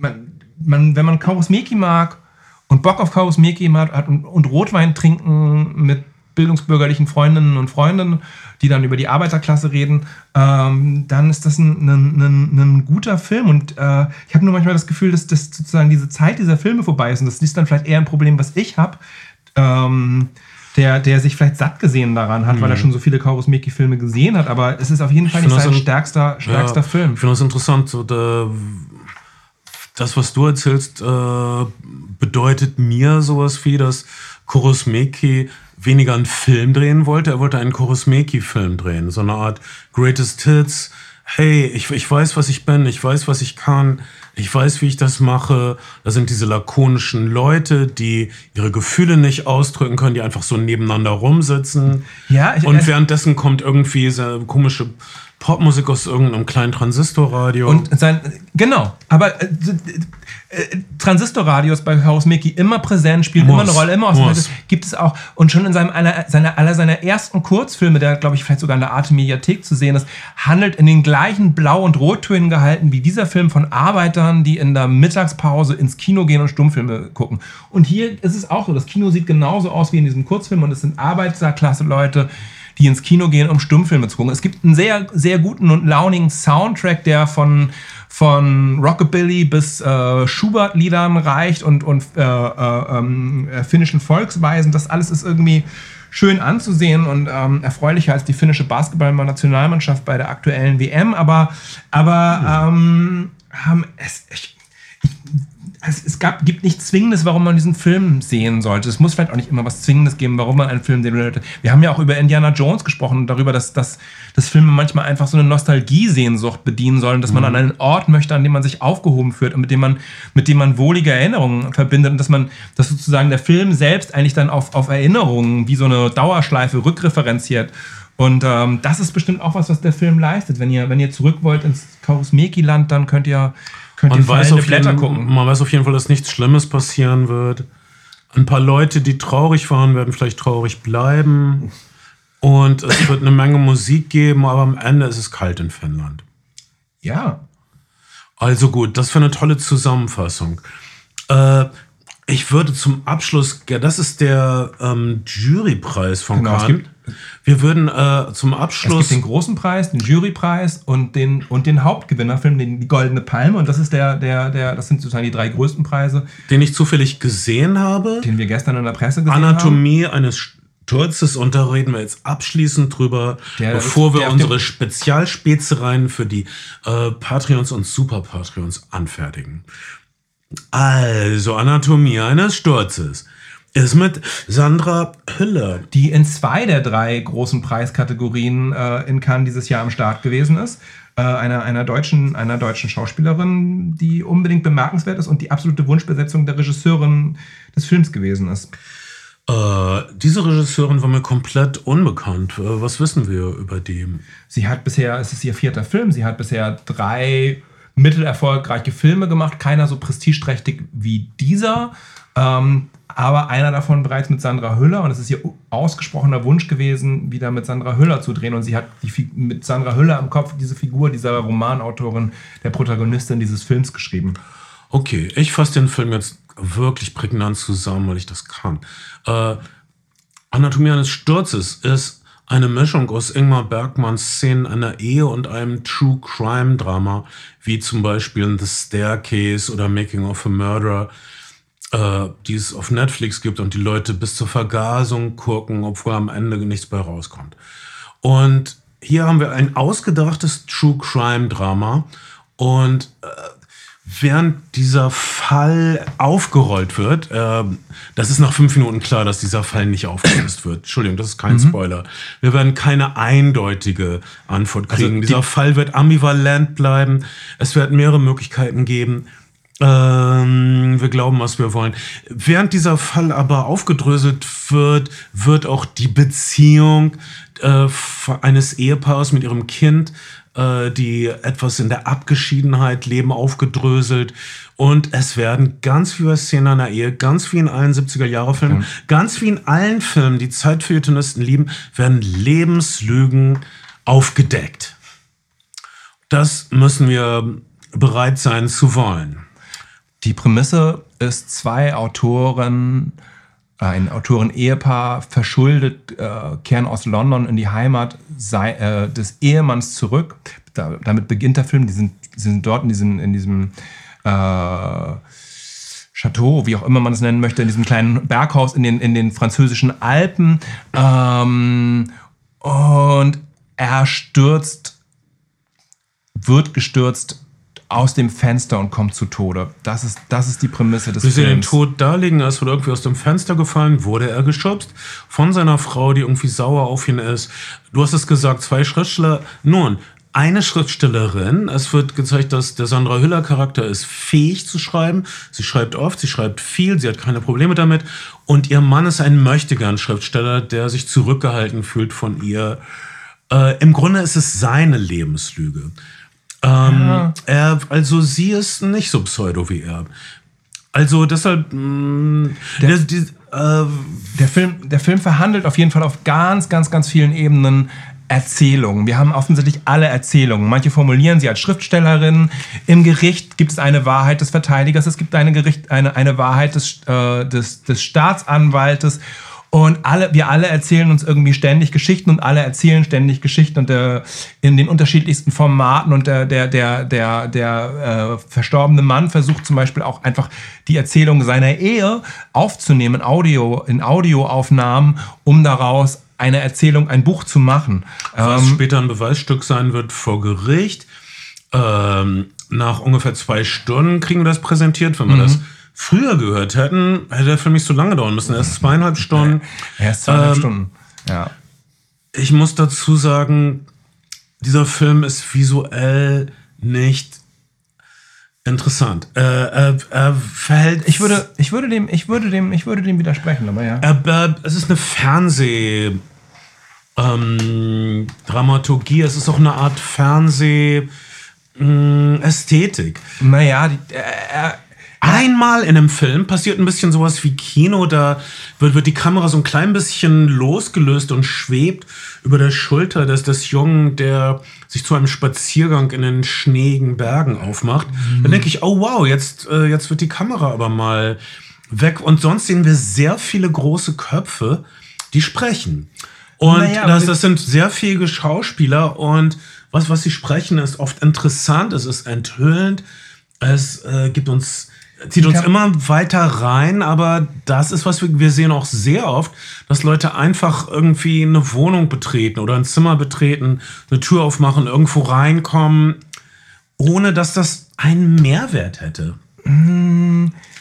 man, man, wenn man Kaurismäki mag und Bock auf Kaurismäki hat und, und Rotwein trinken mit bildungsbürgerlichen Freundinnen und Freunden, die dann über die Arbeiterklasse reden, ähm, dann ist das ein, ein, ein, ein guter Film. Und äh, ich habe nur manchmal das Gefühl, dass, dass sozusagen diese Zeit dieser Filme vorbei ist. Und das ist dann vielleicht eher ein Problem, was ich habe. Ähm, der, der sich vielleicht satt gesehen daran hat, weil er schon so viele Kaurismäki-Filme gesehen hat, aber es ist auf jeden Fall nicht sein ein- stärkster, stärkster Ja, Film. Ich finde das interessant. So der, das, was du erzählst, äh, bedeutet mir sowas wie, dass Kurosmeki weniger einen Film drehen wollte. Er wollte einen Kurosmeki-Film drehen. So eine Art Greatest Hits. Hey, ich, ich weiß, was ich bin. Ich weiß, was ich kann. Ich weiß, wie ich das mache. Da sind diese lakonischen Leute, die ihre Gefühle nicht ausdrücken können, die einfach so nebeneinander rumsitzen. Ja, ich- Und es- währenddessen kommt irgendwie so komische Popmusik aus irgendeinem kleinen Transistorradio. Und sein, genau, aber äh, äh, Transistorradios bei Haus Mickey immer präsent, spielen Muss, immer eine Rolle, immer aus muss. gibt es auch. Und schon in seinem einer, seiner, aller seiner ersten Kurzfilme, der glaube ich vielleicht sogar in der Arte Mediathek zu sehen ist, handelt in den gleichen Blau- und Rottönen gehalten wie dieser Film von Arbeitern, die in der Mittagspause ins Kino gehen und Stummfilme gucken. Und hier ist es auch so, das Kino sieht genauso aus wie in diesem Kurzfilm und es sind Arbeiterklasse-Leute, die ins Kino gehen, um Stummfilme zu gucken. Es gibt einen sehr, sehr guten und launigen Soundtrack, der von, von Rockabilly bis äh, Schubert-Liedern reicht und, und äh, äh, ähm, äh, finnischen Volksweisen. Das alles ist irgendwie schön anzusehen und ähm, erfreulicher als die finnische Basketballnationalmannschaft bei der aktuellen WM. Aber, aber ähm, ähm, es, ich, es, gab, gibt nichts Zwingendes, warum man diesen Film sehen sollte. Es muss vielleicht auch nicht immer was Zwingendes geben, warum man einen Film sehen sollte. Wir haben ja auch über Indiana Jones gesprochen und darüber, dass, dass, dass Filme manchmal einfach so eine Nostalgiesehnsucht bedienen sollen, dass man an einen Ort möchte, an dem man sich aufgehoben fühlt und mit dem man, mit dem man wohlige Erinnerungen verbindet und dass man, dass sozusagen der Film selbst eigentlich dann auf, auf Erinnerungen wie so eine Dauerschleife rückreferenziert. Und ähm, das ist bestimmt auch was, was der Film leistet. Wenn ihr, wenn ihr zurück wollt ins Kausmeki-Land, dann könnt ihr man, weiß auf jeden, gucken. man weiß auf jeden Fall, dass nichts Schlimmes passieren wird. Ein paar Leute, die traurig waren, werden vielleicht traurig bleiben. Und es wird eine Menge Musik geben, aber am Ende ist es kalt in Finnland. Ja. Also gut, das für eine tolle Zusammenfassung. Äh, ich würde zum Abschluss, ja, das ist der ähm, Jurypreis von Genau, gibt- Wir würden äh, zum Es gibt Abschluss. den großen Preis, den Jurypreis und den, und den Hauptgewinnerfilm, den, die Goldene Palme. Und das ist der, der, der, das sind sozusagen die drei größten Preise, den ich zufällig gesehen habe. den wir gestern in der Presse gesehen haben. Anatomie eines Sturzes und da reden wir jetzt abschließend drüber, Der- bevor wir unsere Spezialspezereien für die äh, Patreons und Super Patreons anfertigen. Also, Anatomie eines Sturzes ist mit Sandra Hüller. die in zwei der drei großen Preiskategorien äh, in Cannes dieses Jahr am Start gewesen ist. Äh, einer, einer, deutschen, einer deutschen Schauspielerin, die unbedingt bemerkenswert ist und die absolute Wunschbesetzung der Regisseurin des Films gewesen ist. Äh, diese Regisseurin war mir komplett unbekannt. Äh, was wissen wir über die? Sie hat bisher, es ist ihr vierter Film, sie hat bisher drei mittelerfolgreiche Filme gemacht, keiner so prestigeträchtig wie dieser, ähm, aber einer davon bereits mit Sandra Hüller und es ist ihr ausgesprochener Wunsch gewesen, wieder mit Sandra Hüller zu drehen und sie hat die, mit Sandra Hüller im Kopf diese Figur dieser Romanautorin, der Protagonistin dieses Films geschrieben. Okay, ich fasse den Film jetzt wirklich prägnant zusammen, weil ich das kann. Äh, Anatomie eines Sturzes ist eine Mischung aus Ingmar Bergmanns Szenen einer Ehe und einem True Crime Drama, wie zum Beispiel The Staircase oder Making of a Murderer, äh, die es auf Netflix gibt und die Leute bis zur Vergasung gucken, obwohl am Ende nichts bei rauskommt. Und hier haben wir ein ausgedachtes True Crime Drama und äh, während dieser Fall aufgerollt wird, äh, das ist nach fünf Minuten klar, dass dieser Fall nicht aufgelöst wird. Entschuldigung, das ist kein Spoiler. Wir werden keine eindeutige Antwort kriegen. die- dieser Fall wird ambivalent bleiben. Es wird mehrere Möglichkeiten geben. Ähm, wir glauben, was wir wollen. Während dieser Fall aber aufgedröselt wird, wird auch die Beziehung äh, eines Ehepaares mit ihrem Kind, äh, die etwas in der Abgeschiedenheit leben, aufgedröselt. Und es werden ganz viele Szenen einer Ehe, ganz wie in allen 70er-Jahre-Filmen, ganz wie in allen Filmen, die Zeitfeuilletonisten lieben, werden Lebenslügen aufgedeckt. Das müssen wir bereit sein zu wollen. Die Prämisse ist zwei Autoren, äh, ein Autoren-Ehepaar verschuldet, äh, kehren aus London in die Heimat sei, äh, des Ehemanns zurück. Da, damit beginnt der Film. Die sind, sind dort in diesem, in diesem äh, Chateau, wie auch immer man es nennen möchte, in diesem kleinen Berghaus in den, in den französischen Alpen. Ähm, und er stürzt, wird gestürzt aus dem Fenster und kommt zu Tode. Das ist, das ist die Prämisse des Wir sehen den Films. Tod da liegen, er ist wohl irgendwie aus dem Fenster gefallen, wurde er geschubst von seiner Frau, die irgendwie sauer auf ihn ist. Du hast es gesagt, zwei Schriftsteller. Nun, eine Schriftstellerin, es wird gezeigt, dass der Sandra Hüller Charakter ist fähig zu schreiben. Sie schreibt oft, sie schreibt viel, sie hat keine Probleme damit. Und ihr Mann ist ein Möchtegern-Schriftsteller, der sich zurückgehalten fühlt von ihr. Äh, Im Grunde ist es seine Lebenslüge. Ähm, er, also sie ist nicht so pseudo wie er. Also deshalb. Mh, der, die, äh, Der Film, der Film verhandelt auf jeden Fall auf ganz, ganz, ganz vielen Ebenen Erzählungen. Wir haben offensichtlich alle Erzählungen. Manche formulieren sie als Schriftstellerin. Im Gericht gibt es eine Wahrheit des Verteidigers, es gibt eine, Gericht, eine, eine Wahrheit des, äh, des, des Staatsanwaltes. Und alle, wir alle erzählen uns irgendwie ständig Geschichten und alle erzählen ständig Geschichten und der, in den unterschiedlichsten Formaten. Und der, der, der, der, der äh, verstorbene Mann versucht zum Beispiel auch einfach die Erzählung seiner Ehe aufzunehmen, Audio, in Audioaufnahmen, um daraus eine Erzählung, ein Buch zu machen. was Ähm, später ein Beweisstück sein wird vor Gericht. Ähm, nach ungefähr zwei Stunden kriegen wir das präsentiert. Wenn wir das früher gehört hätten, hätte der Film nicht so lange dauern müssen. Erst zweieinhalb Stunden. erst zweieinhalb Ähm, Stunden. Ja. Ich muss dazu sagen, dieser Film ist visuell nicht interessant. Äh, er, er verhält. Ich würde, ich würde dem, ich würde dem, ich würde dem widersprechen, aber ja. Er, er, es ist eine Fernseh. Ähm, Dramaturgie, es ist auch eine Art Fernseh. mh, Ästhetik. Naja, die, äh, er, Einmal in einem Film passiert ein bisschen sowas wie Kino, da wird, wird die Kamera so ein klein bisschen losgelöst und schwebt über der Schulter des, des Jungen, der sich zu einem Spaziergang in den schneeigen Bergen aufmacht. Dann denke ich, oh wow, jetzt, äh, jetzt wird die Kamera aber mal weg. Und sonst sehen wir sehr viele große Köpfe, die sprechen. Und Naja, das, das sind sehr fähige Schauspieler und was, was sie sprechen, ist oft interessant, es ist enthüllend, es äh, gibt uns, zieht uns immer weiter rein, aber das ist, was wir, wir sehen auch sehr oft, dass Leute einfach irgendwie eine Wohnung betreten oder ein Zimmer betreten, eine Tür aufmachen, irgendwo reinkommen, ohne dass das einen Mehrwert hätte.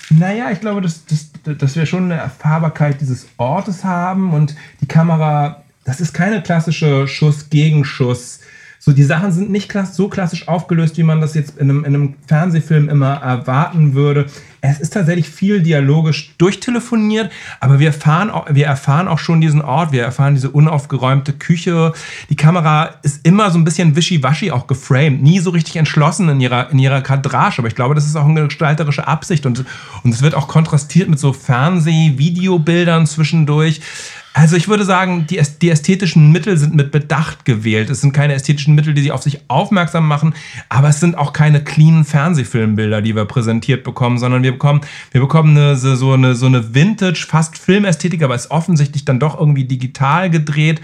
Naja, ich glaube, dass, dass, dass wir schon eine Erfahrbarkeit dieses Ortes haben und die Kamera, das ist keine klassische Schuss-Gegenschuss. So, die Sachen sind nicht klass so klassisch aufgelöst, wie man das jetzt in einem, in einem Fernsehfilm immer erwarten würde. Es ist tatsächlich viel dialogisch durchtelefoniert, aber wir erfahren, auch, wir erfahren auch schon diesen Ort, wir erfahren diese unaufgeräumte Küche. Die Kamera ist immer so ein bisschen wischiwaschi auch geframed, nie so richtig entschlossen in ihrer, in ihrer Kadrage, aber ich glaube, das ist auch eine gestalterische Absicht und, und es wird auch kontrastiert mit so Fernseh-Videobildern zwischendurch. Also ich würde sagen, die, die ästhetischen Mittel sind mit Bedacht gewählt. Es sind keine ästhetischen Mittel, die sie auf sich aufmerksam machen, aber es sind auch keine cleanen Fernsehfilmbilder, die wir präsentiert bekommen, sondern wir bekommen, wir bekommen eine, so, eine, so eine Vintage, fast Filmästhetik, aber es ist offensichtlich dann doch irgendwie digital gedreht.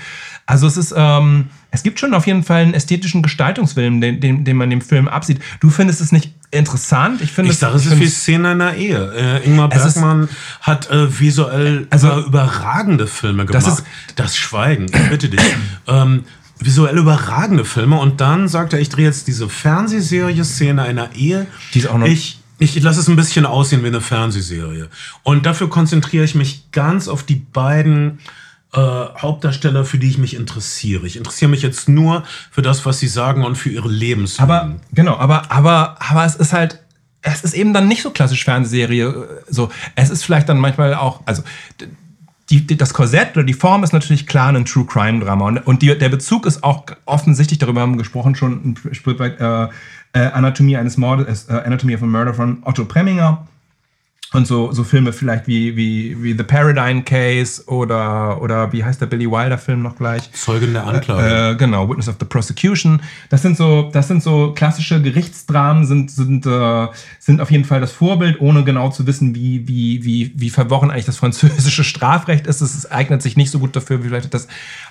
Also es ist, ähm, es gibt schon auf jeden Fall einen ästhetischen Gestaltungsfilm, den, den, den man dem Film absieht. Du findest es nicht interessant? Ich finde Ich sage, es ist wie Szene einer Ehe. Äh, Ingmar Es ist- Bergmann hat äh, visuell Also- über, überragende Filme gemacht. Das ist- das Schweigen, ich bitte dich. ähm, visuell überragende Filme und dann sagt er, ich drehe jetzt diese Fernsehserie Szene einer Ehe. Die ist auch noch- ich ich, ich lasse es ein bisschen aussehen wie eine Fernsehserie. Und dafür konzentriere ich mich ganz auf die beiden äh, Hauptdarsteller, für die ich mich interessiere. Ich interessiere mich jetzt nur für das, was sie sagen und für ihre Lebenslügen. Aber genau, aber aber aber es ist halt es ist eben dann nicht so klassisch Fernsehserie äh, so es ist vielleicht dann manchmal auch also die, die, das Korsett oder die Form ist natürlich klar ein True Crime Drama und, und die, der Bezug ist auch offensichtlich darüber haben wir gesprochen schon ein äh, äh, Anatomie eines Mordes äh, Anatomy of a Murder von Otto Preminger und so, so Filme vielleicht wie, wie, wie The Paradigm Case oder, oder wie heißt der Billy Wilder Film noch gleich? Zeugen der Anklage. Äh, genau, Witness of the Prosecution. Das sind so, das sind so klassische Gerichtsdramen, sind, sind, äh, sind auf jeden Fall das Vorbild, ohne genau zu wissen, wie, wie, wie, wie verworren eigentlich das französische Strafrecht ist. Es eignet sich nicht so gut dafür wie vielleicht das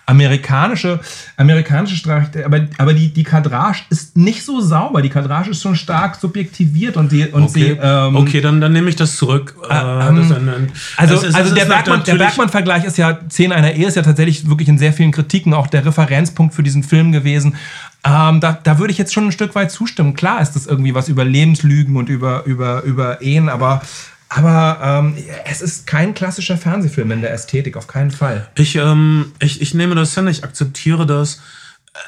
amerikanische, amerikanische Strafrecht. Aber, aber die, die Kadrage ist nicht so sauber. Die Kadrage ist schon stark subjektiviert und die, und Okay, sie, ähm, okay dann, dann nehme ich das zurück. Äh, ähm, das ist ein- ein- Also, es also es der ist Bergmann, der Bergmann-Vergleich ist ja, Szene einer Ehe ist ja tatsächlich wirklich in sehr vielen Kritiken auch der Referenzpunkt für diesen Film gewesen. Ähm, da, da würde ich jetzt schon ein Stück weit zustimmen. Klar ist das irgendwie was über Lebenslügen und über, über, über Ehen, aber, aber ähm, es ist kein klassischer Fernsehfilm in der Ästhetik, auf keinen Fall. Ich, ähm, ich, ich nehme das hin, ich akzeptiere das. Äh,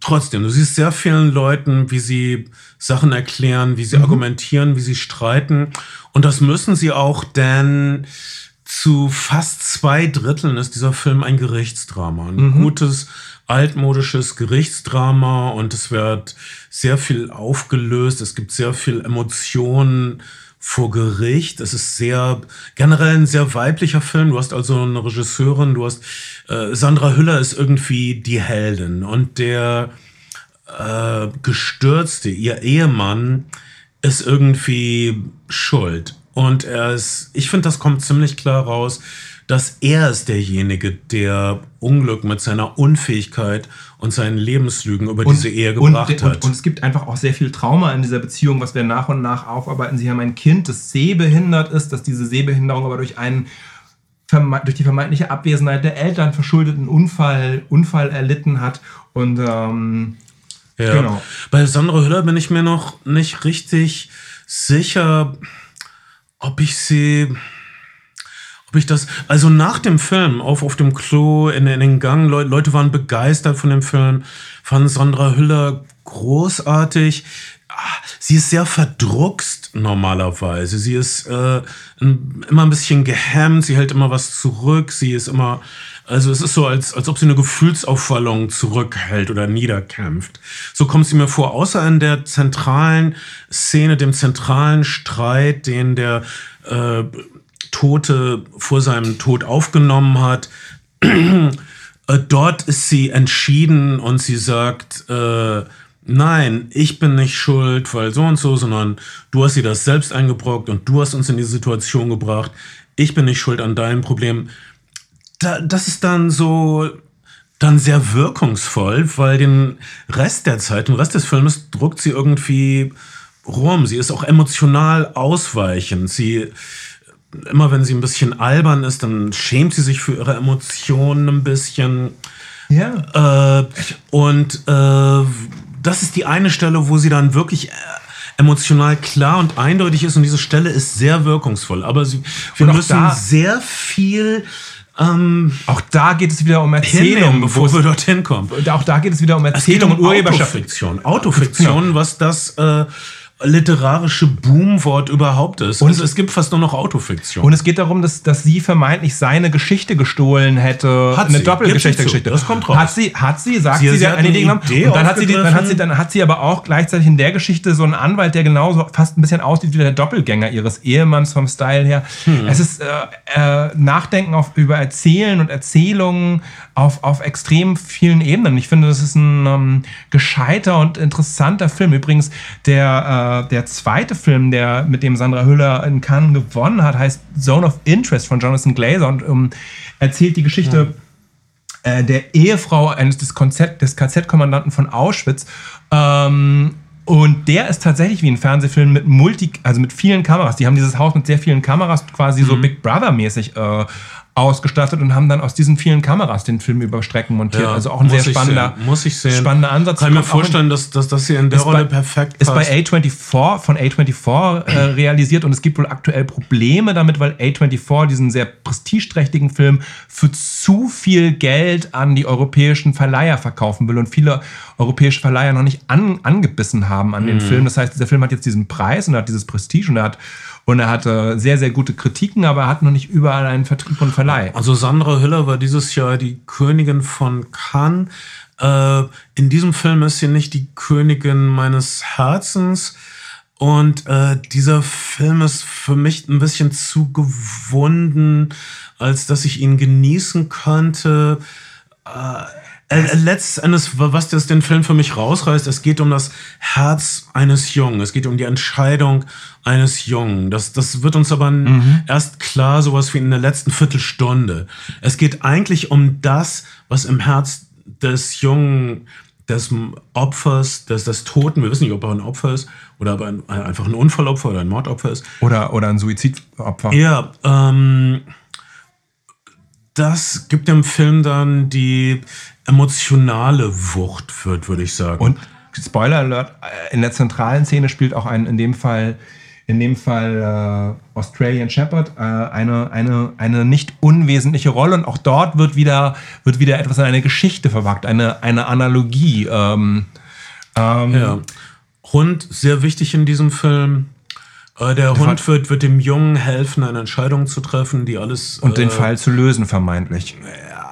trotzdem, du siehst sehr vielen Leuten, wie sie Sachen erklären, wie sie argumentieren, wie sie streiten. Und das müssen sie auch, denn zu fast zwei Dritteln ist dieser Film ein Gerichtsdrama. Ein gutes, altmodisches Gerichtsdrama und es wird sehr viel aufgelöst. Es gibt sehr viel Emotionen vor Gericht. Es ist sehr generell ein sehr weiblicher Film. Du hast also eine Regisseurin, du hast äh, Sandra Hüller ist irgendwie die Heldin und der äh, gestürzte, ihr Ehemann ist irgendwie schuld und er ist, ich finde, das kommt ziemlich klar raus dass er ist derjenige, der Unglück mit seiner Unfähigkeit und seinen Lebenslügen über und, diese Ehe gebracht und, hat. Und, und, es gibt einfach auch sehr viel Trauma in dieser Beziehung, was wir nach und nach aufarbeiten. Sie haben ein Kind, das sehbehindert ist, dass diese Sehbehinderung aber durch einen durch die vermeintliche Abwesenheit der Eltern verschuldeten Unfall, Unfall erlitten hat. Und ähm, ja. genau. Bei Sandra Hüller bin ich mir noch nicht richtig sicher, ob ich sie ob ich das, also nach dem Film, auf, auf dem Klo, in, in den Gang, Leute, Leute waren begeistert von dem Film, fanden Sandra Hüller großartig. Ah, sie ist sehr verdruckst normalerweise. Sie ist äh, immer ein bisschen gehemmt, sie hält immer was zurück, sie ist immer, also es ist so, als, als ob sie eine Gefühlsauffallung zurückhält oder niederkämpft. So kommt sie mir vor, außer in der zentralen Szene, dem zentralen Streit, den der äh, Tote vor seinem Tod aufgenommen hat. Äh, dort ist sie entschieden und sie sagt, äh, nein, ich bin nicht schuld, weil so und so, sondern du hast sie das selbst eingebrockt und du hast uns in diese Situation gebracht. Ich bin nicht schuld an deinem Problem. Da, das ist dann so dann sehr wirkungsvoll, weil den Rest der Zeit, den Rest des Films druckt sie irgendwie rum. Sie ist auch emotional ausweichend. Sie immer wenn sie ein bisschen albern ist, dann schämt sie sich für ihre Emotionen ein bisschen. Ja. Äh, und äh, das ist die eine Stelle, wo sie dann wirklich äh, emotional klar und eindeutig ist und diese Stelle ist sehr wirkungsvoll. Aber sie, wir müssen sehr viel ähm, auch da geht es wieder um Erzählung, bevor wir dorthin kommen. Auch da geht es wieder um Erzählung um und Urheberschaft. Autofiktion, Autofiktion, was das äh, literarische Boomwort überhaupt ist. Und also es gibt fast nur noch Autofiktion. Und es geht darum, dass, dass sie vermeintlich seine Geschichte gestohlen hätte. Hat eine sie. Doppelgeschichte. Geschichte. Das kommt raus. Hat sie, hat sie, sagt sie, sie, sie hat eine Idee genommen. Und dann hat, sie die, dann, hat sie, dann hat sie aber auch gleichzeitig in der Geschichte so einen Anwalt, der genauso fast ein bisschen aussieht wie der Doppelgänger ihres Ehemanns vom Style her. Hm. Es ist äh, äh, Nachdenken auf, über Erzählen und Erzählungen auf, auf extrem vielen Ebenen. Ich finde, das ist ein ähm, gescheiter und interessanter Film. Übrigens, der, äh, der zweite Film, der mit dem Sandra Hüller in Cannes gewonnen hat, heißt Zone of Interest von Jonathan Glazer und ähm, erzählt die Geschichte ja. äh, der Ehefrau eines des, des KZ-Kommandanten von Auschwitz. Ähm, und der ist tatsächlich wie ein Fernsehfilm mit Multi, also mit vielen Kameras. Die haben dieses Haus mit sehr vielen Kameras quasi mhm. so Big Brother-mäßig äh, ausgestattet und haben dann aus diesen vielen Kameras den Film über Strecken montiert. Ja, also auch ein sehr spannender, muss ich sehen. spannender Ansatz. Kann ich mir vorstellen, dass, dass das hier in der Rolle bei, perfekt passt. Ist bei A24 von A24 äh, realisiert und es gibt wohl aktuell Probleme damit, weil A24 diesen sehr prestigeträchtigen Film für zu viel Geld an die europäischen Verleiher verkaufen will und viele europäische Verleiher noch nicht an, angebissen haben an den mhm. Film. Das heißt, dieser Film hat jetzt diesen Preis und er hat dieses Prestige und er hat und er hatte sehr, sehr gute Kritiken, aber er hat noch nicht überall einen Vertrieb und Verleih. Also Sandra Hüller war dieses Jahr die Königin von Cannes. Äh, in diesem Film ist sie nicht die Königin meines Herzens. Und äh, dieser Film ist für mich ein bisschen zu gewunden, als dass ich ihn genießen könnte. Äh, äh, letzten Endes, was das den Film für mich rausreißt, es geht um das Herz eines Jungen. Es geht um die Entscheidung eines Jungen. Das, das wird uns aber mhm. erst klar, sowas wie in der letzten Viertelstunde. Es geht eigentlich um das, was im Herz des Jungen, des Opfers, des, des Toten, wir wissen nicht, ob er ein Opfer ist oder ob er ein, einfach ein Unfallopfer oder ein Mordopfer ist. Oder, oder ein Suizidopfer. Ja, ähm, das gibt dem Film dann die emotionale Wucht wird, würde ich sagen. Und Spoiler Alert, in der zentralen Szene spielt auch ein, in dem Fall, in dem Fall äh, Australian Shepherd äh, eine, eine, eine nicht unwesentliche Rolle. Und auch dort wird wieder, wird wieder etwas in eine Geschichte verpackt, eine, eine Analogie. Ähm, ähm, ja. Hund, sehr wichtig in diesem Film. Äh, der Hund wird, wird dem Jungen helfen, eine Entscheidung zu treffen, die alles. Und den äh, Fall zu lösen, vermeintlich.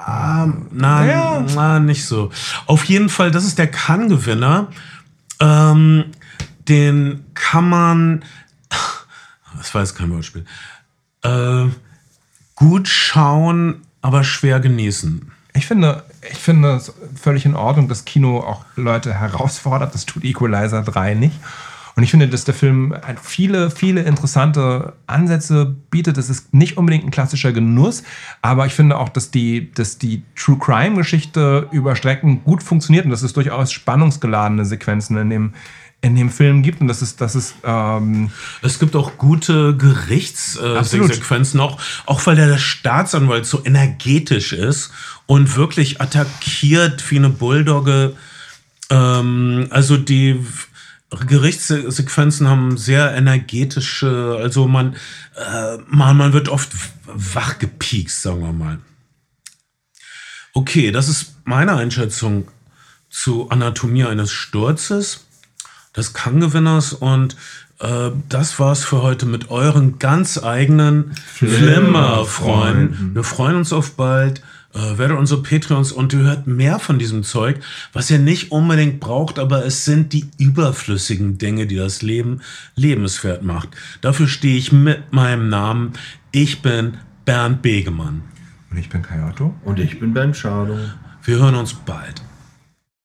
Ja Na, Ja. na, nicht so. Auf jeden Fall, das ist der Kann-Gewinner. Ähm, den kann man, das war jetzt kein Beispiel, äh, gut schauen, aber schwer genießen. Ich finde, ich finde es völlig in Ordnung, dass Kino auch Leute herausfordert. Das tut Equalizer 3 nicht. Und ich finde, dass der Film viele, viele interessante Ansätze bietet. Es ist nicht unbedingt ein klassischer Genuss, aber ich finde auch, dass die, dass die True Crime-Geschichte über Strecken gut funktioniert und dass es durchaus spannungsgeladene Sequenzen in dem, in dem Film gibt. Und das ist, das ist ähm, Es gibt auch gute. Gerichtssequenzen, auch, auch weil der Staatsanwalt so energetisch ist und wirklich attackiert wie eine Bulldogge. Ähm, also die Gerichtssequenzen haben sehr energetische, also man, äh, man, man wird oft wachgepiekst, sagen wir mal. Okay, das ist meine Einschätzung zu Anatomie eines Sturzes, des Kann-Gewinners und äh, das war's für heute mit euren ganz eigenen Flimmerfreunden. Wir freuen uns auf bald. Äh, werdet unsere Patreons und ihr hört mehr von diesem Zeug, was ihr nicht unbedingt braucht, aber es sind die überflüssigen Dinge, die das Leben lebenswert macht. Dafür stehe ich mit meinem Namen. Ich bin Bernd Begemann. und ich bin Kai Otto. Und ich bin Ben Schadung. Wir hören uns bald.